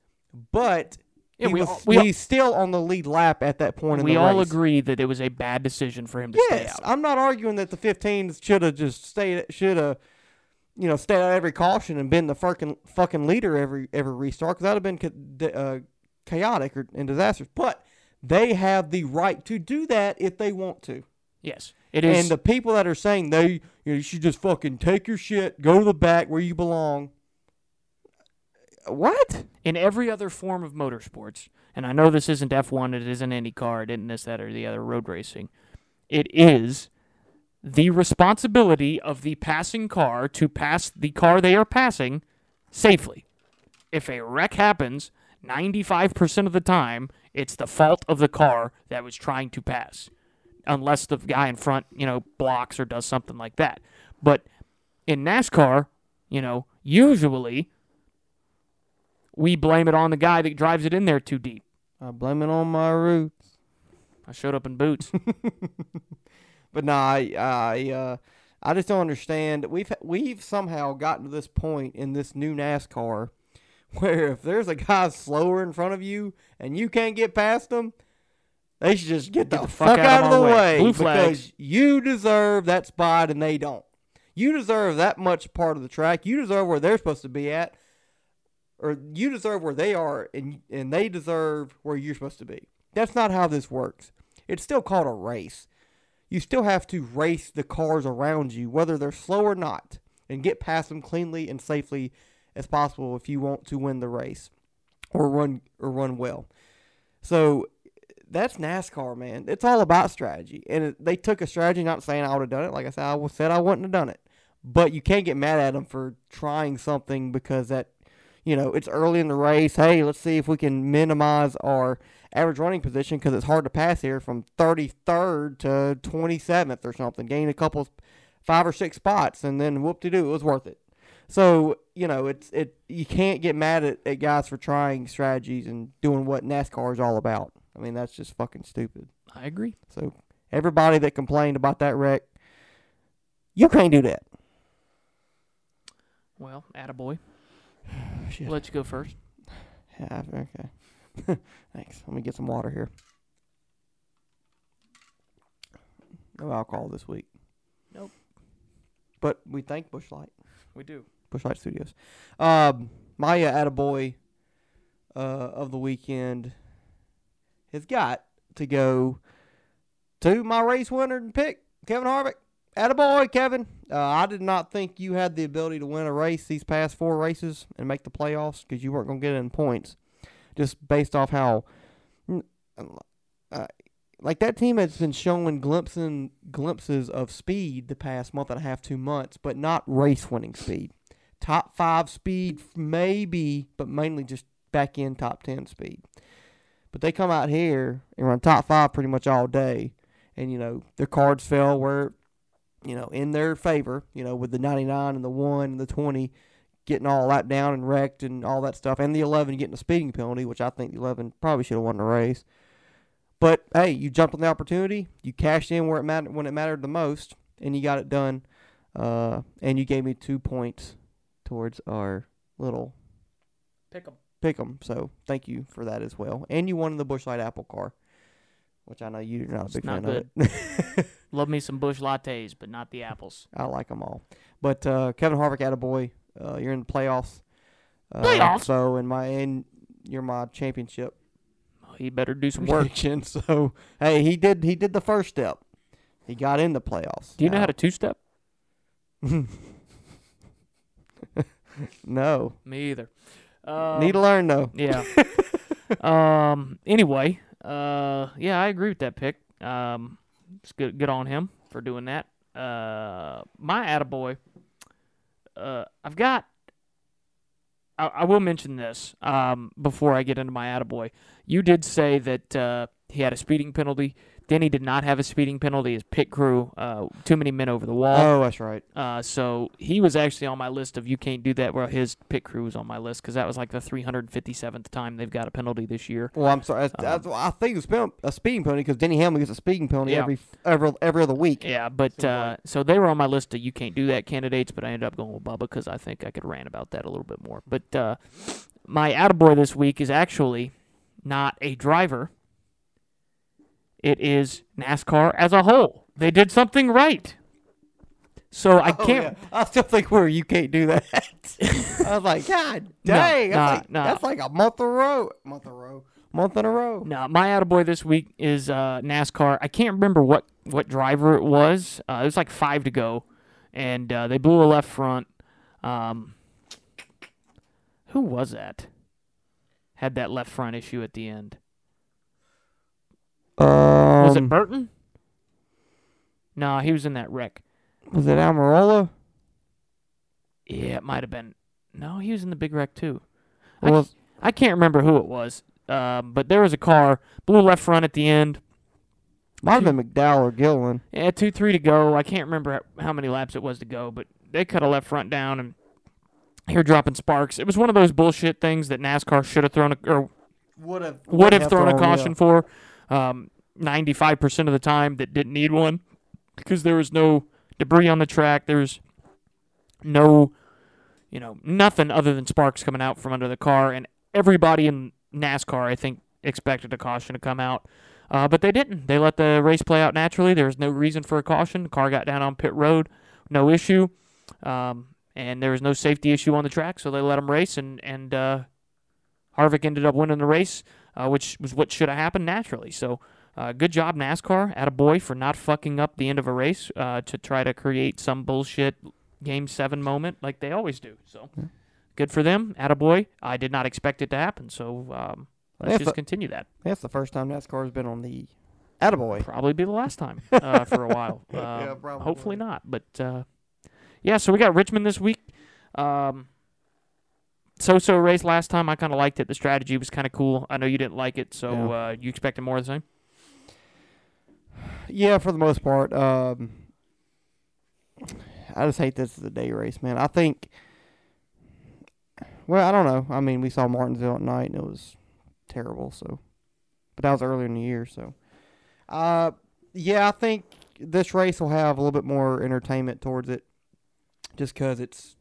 but Yeah, he we was, all- we he's still on the lead lap at that point in we all race. agree that it was a bad decision for him to stay out. I'm not arguing that the 15 should have just stayed, should have, you know, stayed out every caution and been the fucking fucking leader every every restart because that would have been uh, chaotic or, and disastrous. But they have the right to do that if they want to. Yes, it is. And the people that are saying they, you, know, you should just fucking take your shit, go to the back where you belong. What? in every other form of motorsports, and I know this isn't F1, it isn't any car, it isn't this, that, or the other road racing. It is the responsibility of the passing car to pass the car they are passing safely. If a wreck happens, 95% of the time, it's the fault of the car that was trying to pass. Unless the guy in front, you know, blocks or does something like that. But in NASCAR, you know, usually we blame it on the guy that drives it in there too deep. I blame it on my roots. I showed up in boots. But no, I, I, uh, I just don't understand. We've we've somehow gotten to this point in this new NASCAR where if there's a guy slower in front of you and you can't get past him, they should just get, the, fuck, out, of our the way. way, because flags. you deserve that spot and they don't. You deserve that much part of the track. You deserve where they're supposed to be at, or you deserve where they are, and and they deserve where you're supposed to be. That's not how this works. It's still called a race you still have to race the cars around you, whether they're slow or not, and get past them cleanly and safely as possible if you want to win the race or run or run well. So that's NASCAR, man. It's all about strategy, and it, they took a strategy. Not saying I would have done it. Like I said, I said I wouldn't have done it, but you can't get mad at them for trying something because that, you know, it's early in the race. Hey, let's see if we can minimize our average running position because it's hard to pass here from 33rd to 27th or something. Gain a couple, five or six spots, and then whoop de doo, it was worth it. So you know, it's it. You can't get mad at, at guys for trying strategies and doing what NASCAR is all about. I mean, that's just fucking stupid. I agree. So everybody that complained about that wreck, you can't do that. Well, attaboy. Shit. Let you go first. Yeah, okay. Thanks. Let me get some water here. No alcohol this week. Nope. But we thank Busch Light, We do. Busch Light Studios. Um, my uh, attaboy uh, of the weekend has got to go to my race winner and pick, Kevin Harvick. Attaboy, Kevin. Uh, I did not think you had the ability to win a race these past four races and make the playoffs because you weren't going to get in points just based off how, uh, like that team has been showing glimpsing glimpses of speed the past month and a half, two months, but not race winning speed. Top five speed, maybe, but mainly just back in top ten speed. But they come out here and run top five pretty much all day, and you know their cards fell where, you know, in their favor. You know, with the ninety nine and the one and the twenty getting all lapped down and wrecked and all that stuff, and the 11 getting a speeding penalty, which I think the 11 probably should have won the race. But hey, you jumped on the opportunity, you cashed in where it mattered when it mattered the most, and you got it done. Uh, and you gave me two points towards our little Pick 'em. pick 'em. So thank you for that as well. And you won the Busch Light Apple car, which I know you're not a big not fan of it. Love me some bush lattes, but not the apples. I like them all. But uh, Kevin Harvick, attaboy. Uh, you're in the playoffs. Uh, Playoffs? So in my and you're my championship he better do some work. So hey, he did he did the first step. He got in the playoffs. Do you know how to two step? no. Me either. Um, Need to learn though. Yeah. um. Anyway. Uh. Yeah, I agree with that pick. Um. It's good. Good on him for doing that. Uh. My attaboy. Uh. I've got. I, will mention this. Um. Before I get into my attaboy, you did say that uh, he had a speeding penalty. He did not have a speeding penalty. His pit crew. Uh. Too many men over the wall. Oh, that's right. Uh, so he was actually on my list of you can't do that. Well, his pit crew was on my list because that was like the 357th time they've got a penalty this year. Well, I'm sorry. That's, that's, I think it was a speeding penalty because Denny Hamlin gets a speeding penalty Yeah. every every every other week. Yeah, but uh, so they were on my list of you can't do that candidates, but I ended up going with Bubba because I think I could rant about that a little bit more. But uh, my attaboy this week is actually not a driver. It is NASCAR as a whole. They did something right. So I Oh, can't. yeah. I still think we're you can't do that. I was like, God No, dang, nah, that's, like, nah. that's like a month in a row, month in a row, month in a row. No, my attaboy this week is uh, NASCAR. I can't remember what, what driver it was. Uh, it was like five to go, and uh, they blew a left front. Um, who was that? Had that left front issue at the end. Um, Was it Burton? No, he was in that wreck. was it Almirola? Yeah, it might have been. No, he was in the big wreck too. I, was I can't remember who it was. Um, but there was a car, blew left front at the end. might have been McDowell or Gilliland. Yeah, two, three to go. I can't remember how- how many laps it was to go, but they cut a left front down and here dropping sparks. It was one of those bullshit things that NASCAR should have thrown a, or Would have would have thrown a caution for. Um, 95% of the time that didn't need one because there was no debris on the track. There's no, you know, nothing other than sparks coming out from under the car. And everybody in NASCAR, I think, expected a caution to come out. Uh, but they didn't. They let the race play out naturally. There was no reason for a caution. The car got down on pit road, no issue. Um, and there was no safety issue on the track, so they let him race. And, and uh, Harvick ended up winning the race, uh, which was what should have happened naturally. So, uh, good job, NASCAR. At a boy for not fucking up the end of a race uh, to try to create some bullshit Game Seven moment like they always do. So, good for them. At a boy. I did not expect it to happen. So, um, let's Yeah, just continue that. That's the first time NASCAR has been on the Attaboy. Probably be the last time uh, for a while. Um, Yeah, probably. Hopefully not. But uh, yeah, so we got Richmond this week. Um, so-so race last time. I kind of liked it. The strategy was kind of cool. I know you didn't like it, so Yeah. uh, you expected more of the same. Yeah, for the most part. Um, I just hate this as a day race, man. I think. Well, I don't know. I mean, we saw Martinsville at night, and it was terrible. So, but that was earlier in the year. So, uh, yeah, I think this race will have a little bit more entertainment towards it, just because it's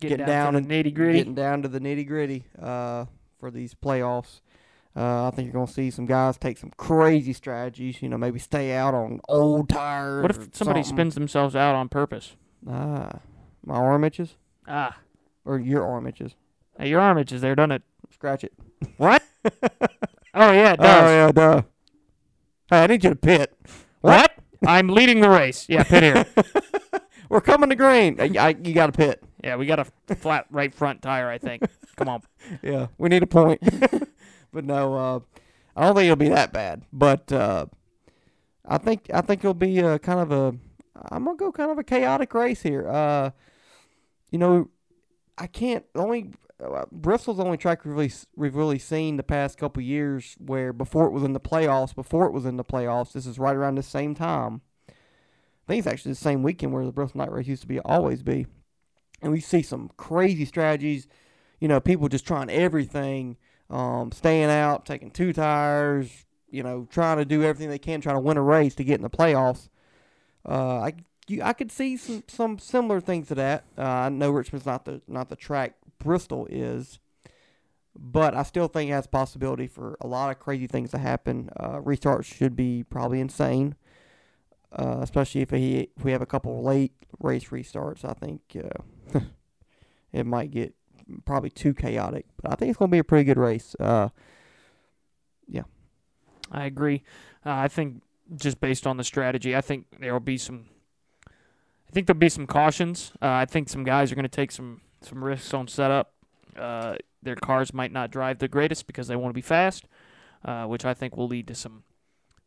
Getting, Getting down, down to the nitty gritty. getting down to the nitty gritty uh, for these playoffs. Uh, I think you're going to see some guys take some crazy strategies. You know, maybe stay out on old tires. What if somebody something. spins themselves out on purpose? Ah, my arm itches Ah, or your arm itches. hey, your arm itches there, doesn't it? Scratch it. What? oh yeah, it Oh yeah, duh. Hey, I need you to pit. What? I'm leading the race. Yeah, pit here. We're coming to green. I, I- you got to pit. Yeah, we got a flat right front tire. I think. Come on. Yeah, we need a point. but no, uh, I don't think it'll be that bad. But uh, I think I think it'll be a kind of a. I'm gonna go kind of a chaotic race here. Uh, you know, I can't only uh, Bristol's the only track we've really we've really seen the past couple years where before it was in the playoffs, before it was in the playoffs, this is right around the same time. I think it's actually the same weekend where the Bristol Night Race used to be always be, and we see some crazy strategies. You know, people just trying everything, um, staying out, taking two tires. You know, trying to do everything they can, trying to win a race to get in the playoffs. Uh, I you, I could see some some similar things to that. Uh, I know Richmond's not the not the track Bristol is, but I still think it has possibility for a lot of crazy things to happen. Uh, restarts should be probably insane, uh, especially if he if we have a couple late race restarts. I think uh, it might get probably too chaotic, but I think it's going to be a pretty good race. Uh, yeah, I agree. Uh, I think just based on the strategy, I think there will be some. I think there'll be some cautions. Uh, I think some guys are going to take some some risks on setup. Uh, their cars might not drive the greatest because they want to be fast, uh, which I think will lead to some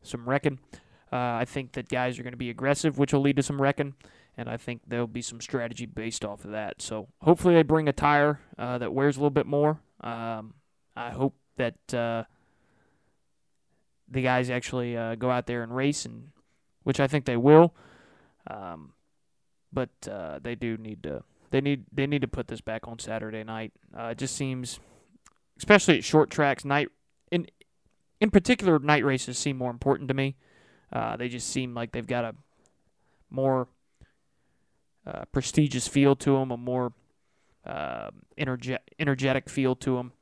some wrecking. Uh, I think that guys are going to be aggressive, which will lead to some wrecking, and I think there'll be some strategy based off of that. So hopefully they bring a tire uh, that wears a little bit more. Um, I hope that uh, the guys actually uh, go out there and race, and which I think they will. Um, but uh, they do need to they need they need to put this back on Saturday night. Uh, it just seems, especially at short tracks, night in in particular night races seem more important to me. Uh, they just seem like they've got a more uh, prestigious feel to them, a more uh, energe- energetic feel to them.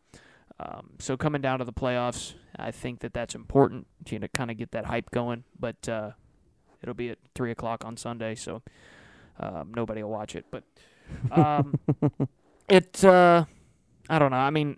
Um, so coming down to the playoffs, I think that that's important to you know, kind of get that hype going. But uh, it'll be at three o'clock on Sunday, so um, nobody will watch it. But um, it, uh, I don't know. I mean,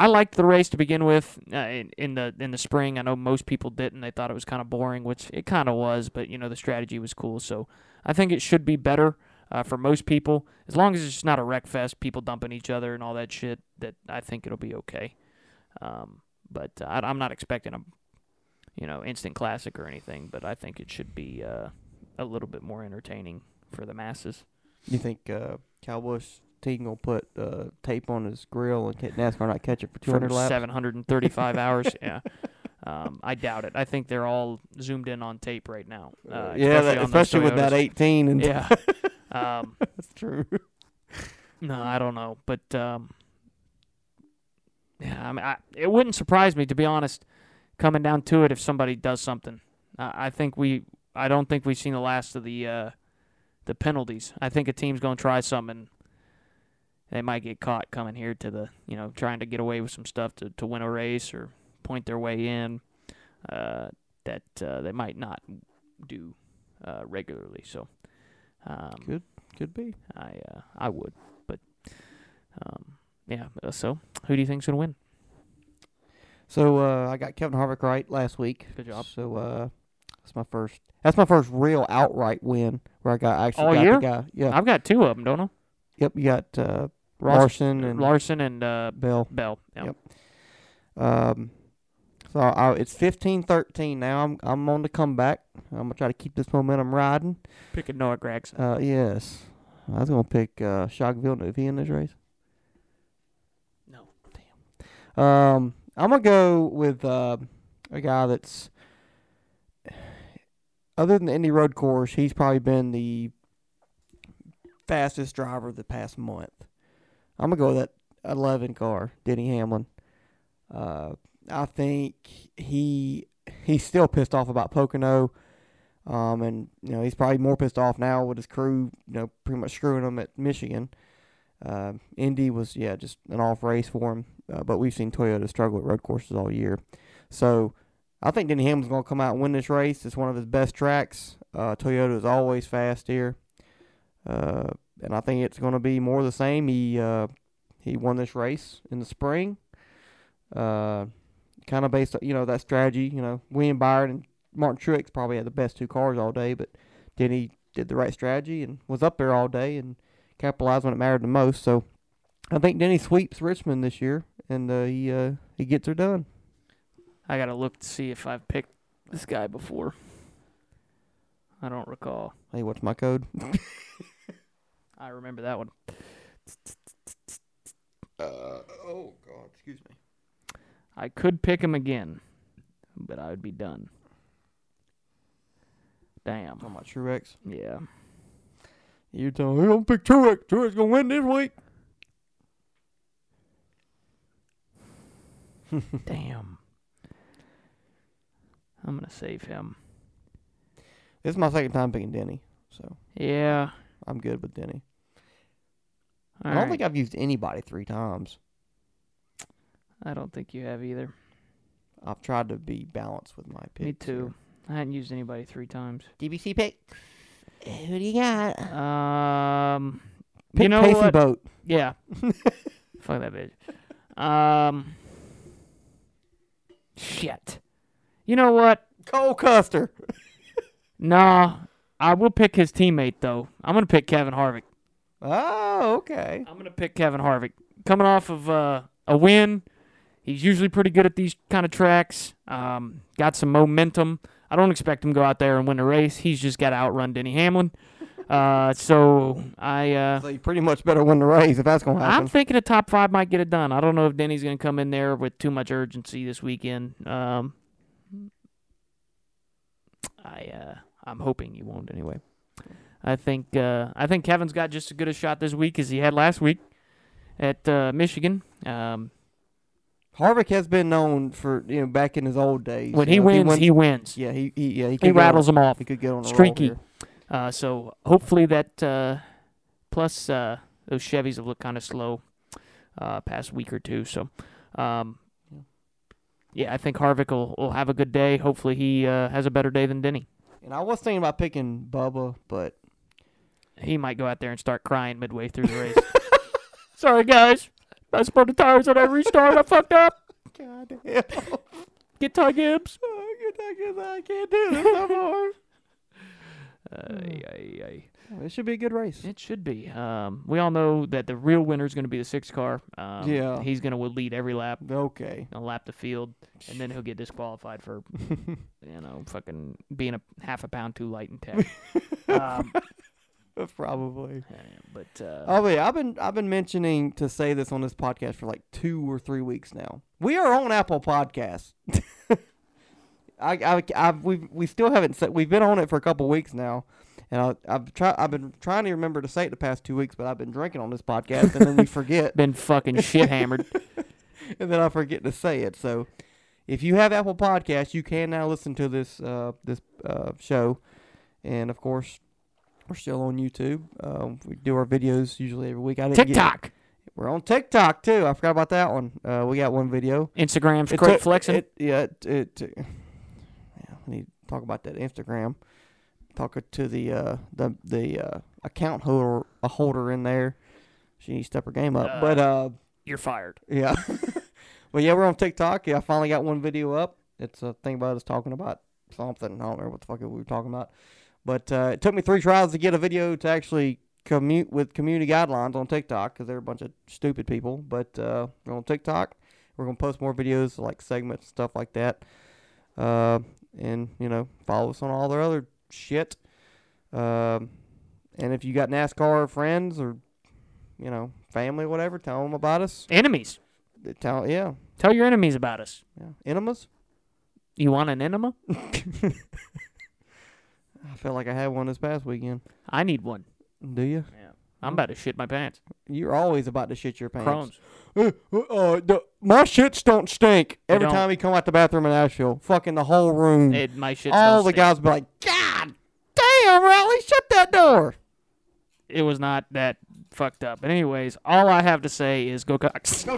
I liked the race to begin with uh, in, in the in the spring. I know most people didn't. They thought it was kind of boring, which it kind of was. But you know, the strategy was cool. So I think it should be better uh, for most people, as long as it's just not a wreck fest, people dumping each other and all that shit. That I think it'll be okay. Um, but uh, I, I'm not expecting a, you know, instant classic or anything. But I think it should be uh, a little bit more entertaining for the masses. you think uh, Cowboys team gonna put uh, tape on his grill and ca- NASCAR not catch it for two hundred laps? 735 hours. Yeah. Um, I doubt it. I think they're all zoomed in on tape right now. Uh, yeah, that, especially with that eighteen and Yeah. um, that's true. no, I don't know, but um, yeah, I mean, I, it wouldn't surprise me to be honest. Coming down to it, if somebody does something, I I think we. I don't think we've seen the last of the uh, the penalties. I think a team's going to try something. They might get caught coming here to the, you know, trying to get away with some stuff to, to win a race or point their way in. Uh, that uh, they might not do uh, regularly. So, um, Good. Could be. I uh, I would, but um, yeah. uh, So, who do you think's gonna win? So uh, I got Kevin Harvick right last week. Good job. So uh, that's my first. That's my first real outright win where I got actually All got year? the guy. Yeah. I've got two of them, don't I? yep. You got uh, Larson and Larson and uh, Bell. Bell. Yeah. Yep. Um, so I, it's 15-13 now. I'm I'm on the comeback. I'm gonna try to keep this momentum riding. Picking Noah Gragson. Uh, yes. I was gonna pick uh, Jacques Villeneuve in this race. No. Damn. Um, I'm gonna go with uh, a guy that's other than the Indy Road Course, he's probably been the fastest driver the past month. I'm gonna go with that 11 car, Denny Hamlin. Uh, I think he he's still pissed off about Pocono. Um, and you know he's probably more pissed off now with his crew, you know, pretty much screwing him at Michigan. Uh, Indy was yeah just an off race for him, uh, but we've seen Toyota struggle at road courses all year. So I think Denny Hamlin's to come out and win this race. It's one of his best tracks. Uh, Toyota is always fast here, uh, and I think it's going to be more of the same. He uh, he won this race in the spring, uh, kind of based on you know that strategy. You know, William Byron and Martin Truex probably had the best two cars all day, but Denny did the right strategy and was up there all day and capitalized when it mattered the most. So I think Denny sweeps Richmond this year, and uh, he uh, he gets her done. I gotta look to see if I've picked this guy before. I don't recall. Hey, what's my code? I remember that one. Uh, oh God, excuse me. I could pick him again, but I would be done. Damn. Talking about Truex. Yeah. You're telling me don't pick Truex. Truex gonna win this week. Damn. I'm gonna save him. This is my second time picking Denny, so Yeah. I'm good with Denny. All I don't right. think I've used anybody three times. I don't think you have either. I've tried to be balanced with my picks. Me too. I hadn't used anybody three times. DBC pick. Who do you got? Um, Pick you know Casey what? Boat. Yeah. Fuck that bitch. Um. Shit. You know what? Cole Custer. Nah. I will pick his teammate though. I'm gonna pick Kevin Harvick. Oh, okay. I'm gonna pick Kevin Harvick. Coming off of uh, a win, he's usually pretty good at these kind of tracks. Um, got some momentum. I don't expect him to go out there and win a race. He's just got to outrun Denny Hamlin. Uh, so I uh, So you pretty much better win the race if that's gonna happen. I'm thinking a top five might get it done. I don't know if Denny's going to come in there with too much urgency this weekend. Um, I uh, I'm hoping he won't anyway. I think uh, I think Kevin's got just as good a shot this week as he had last week at uh, Michigan. Um, Harvick has been known for you know back in his old days. when he know, wins, wins- he wins. yeah, he, he yeah he, He rattles on, them off. He could get on a Streaky. here. Uh, so hopefully that uh, plus uh, those Chevys have looked kind of slow uh, past week or two. So um, yeah, I think Harvick will, will have a good day. Hopefully he uh, has a better day than Denny. And I was thinking about picking Bubba, but He might go out there and start crying midway through the race. Sorry guys, I spun the tires on that restart. I fucked up. God damn, Get Ty Gibbs. Oh, good, I I can't do this no more. Ay. It should be a good race. It should be. Um, we all know that the real winner is going to be the sixth car. Um, Yeah. He's going to lead every lap. Okay. He'll lap the field, and then he'll get disqualified for, you know, fucking being a half a pound too light in tech. um, Probably. but uh, Oh yeah, I've been I've been mentioning to say this on this podcast for like two or three weeks now. We are on Apple Podcasts. I I I've, we we still haven't said we've been on it for a couple weeks now, and I, I've try I've been trying to remember to say it the past two weeks, but I've been drinking on this podcast, and then we forget, been fucking shit hammered. and then I forget to say it. So, if you have Apple Podcasts, you can now listen to this uh this uh show, and of course. We're still on YouTube. Um, we do our videos usually every week. I didn't get- TikTok, We're on TikTok too. I forgot about that one. Uh, we got one video. Instagram's It great took- flexing. It, yeah, it, it, yeah, we need to talk about that Instagram. Talk to the uh, the the uh, account holder a holder in there. She needs to step her game up. but uh, You're fired. yeah, but yeah, we're on TikTok. Yeah, I finally got one video up. It's a thing about us talking about something. I don't know what the fuck we were talking about. But uh, it took me three tries to get a video to actually commute with community guidelines on TikTok because they're a bunch of stupid people. But uh, on TikTok. We're gonna post more videos like segments stuff like that. Uh, and you know, follow us on all their other shit. Um, and if you got NASCAR friends or you know family, or whatever, tell them about us. Enemies. Tell yeah, Tell your enemies about us. yeah. Enemas. You want an enema? I felt like I had one this past weekend. I need one. Do you? Yeah. I'm about to shit my pants. You're always about to shit your pants. Crohn's. Uh, uh, uh, the, my shits don't stink. They Every don't. time you come out the bathroom in Asheville, fucking the whole room, It, my shit. all the guys be like, God damn, Riley, shut that door. It was not that fucked up. But anyways, all I have to say is go Cox. Go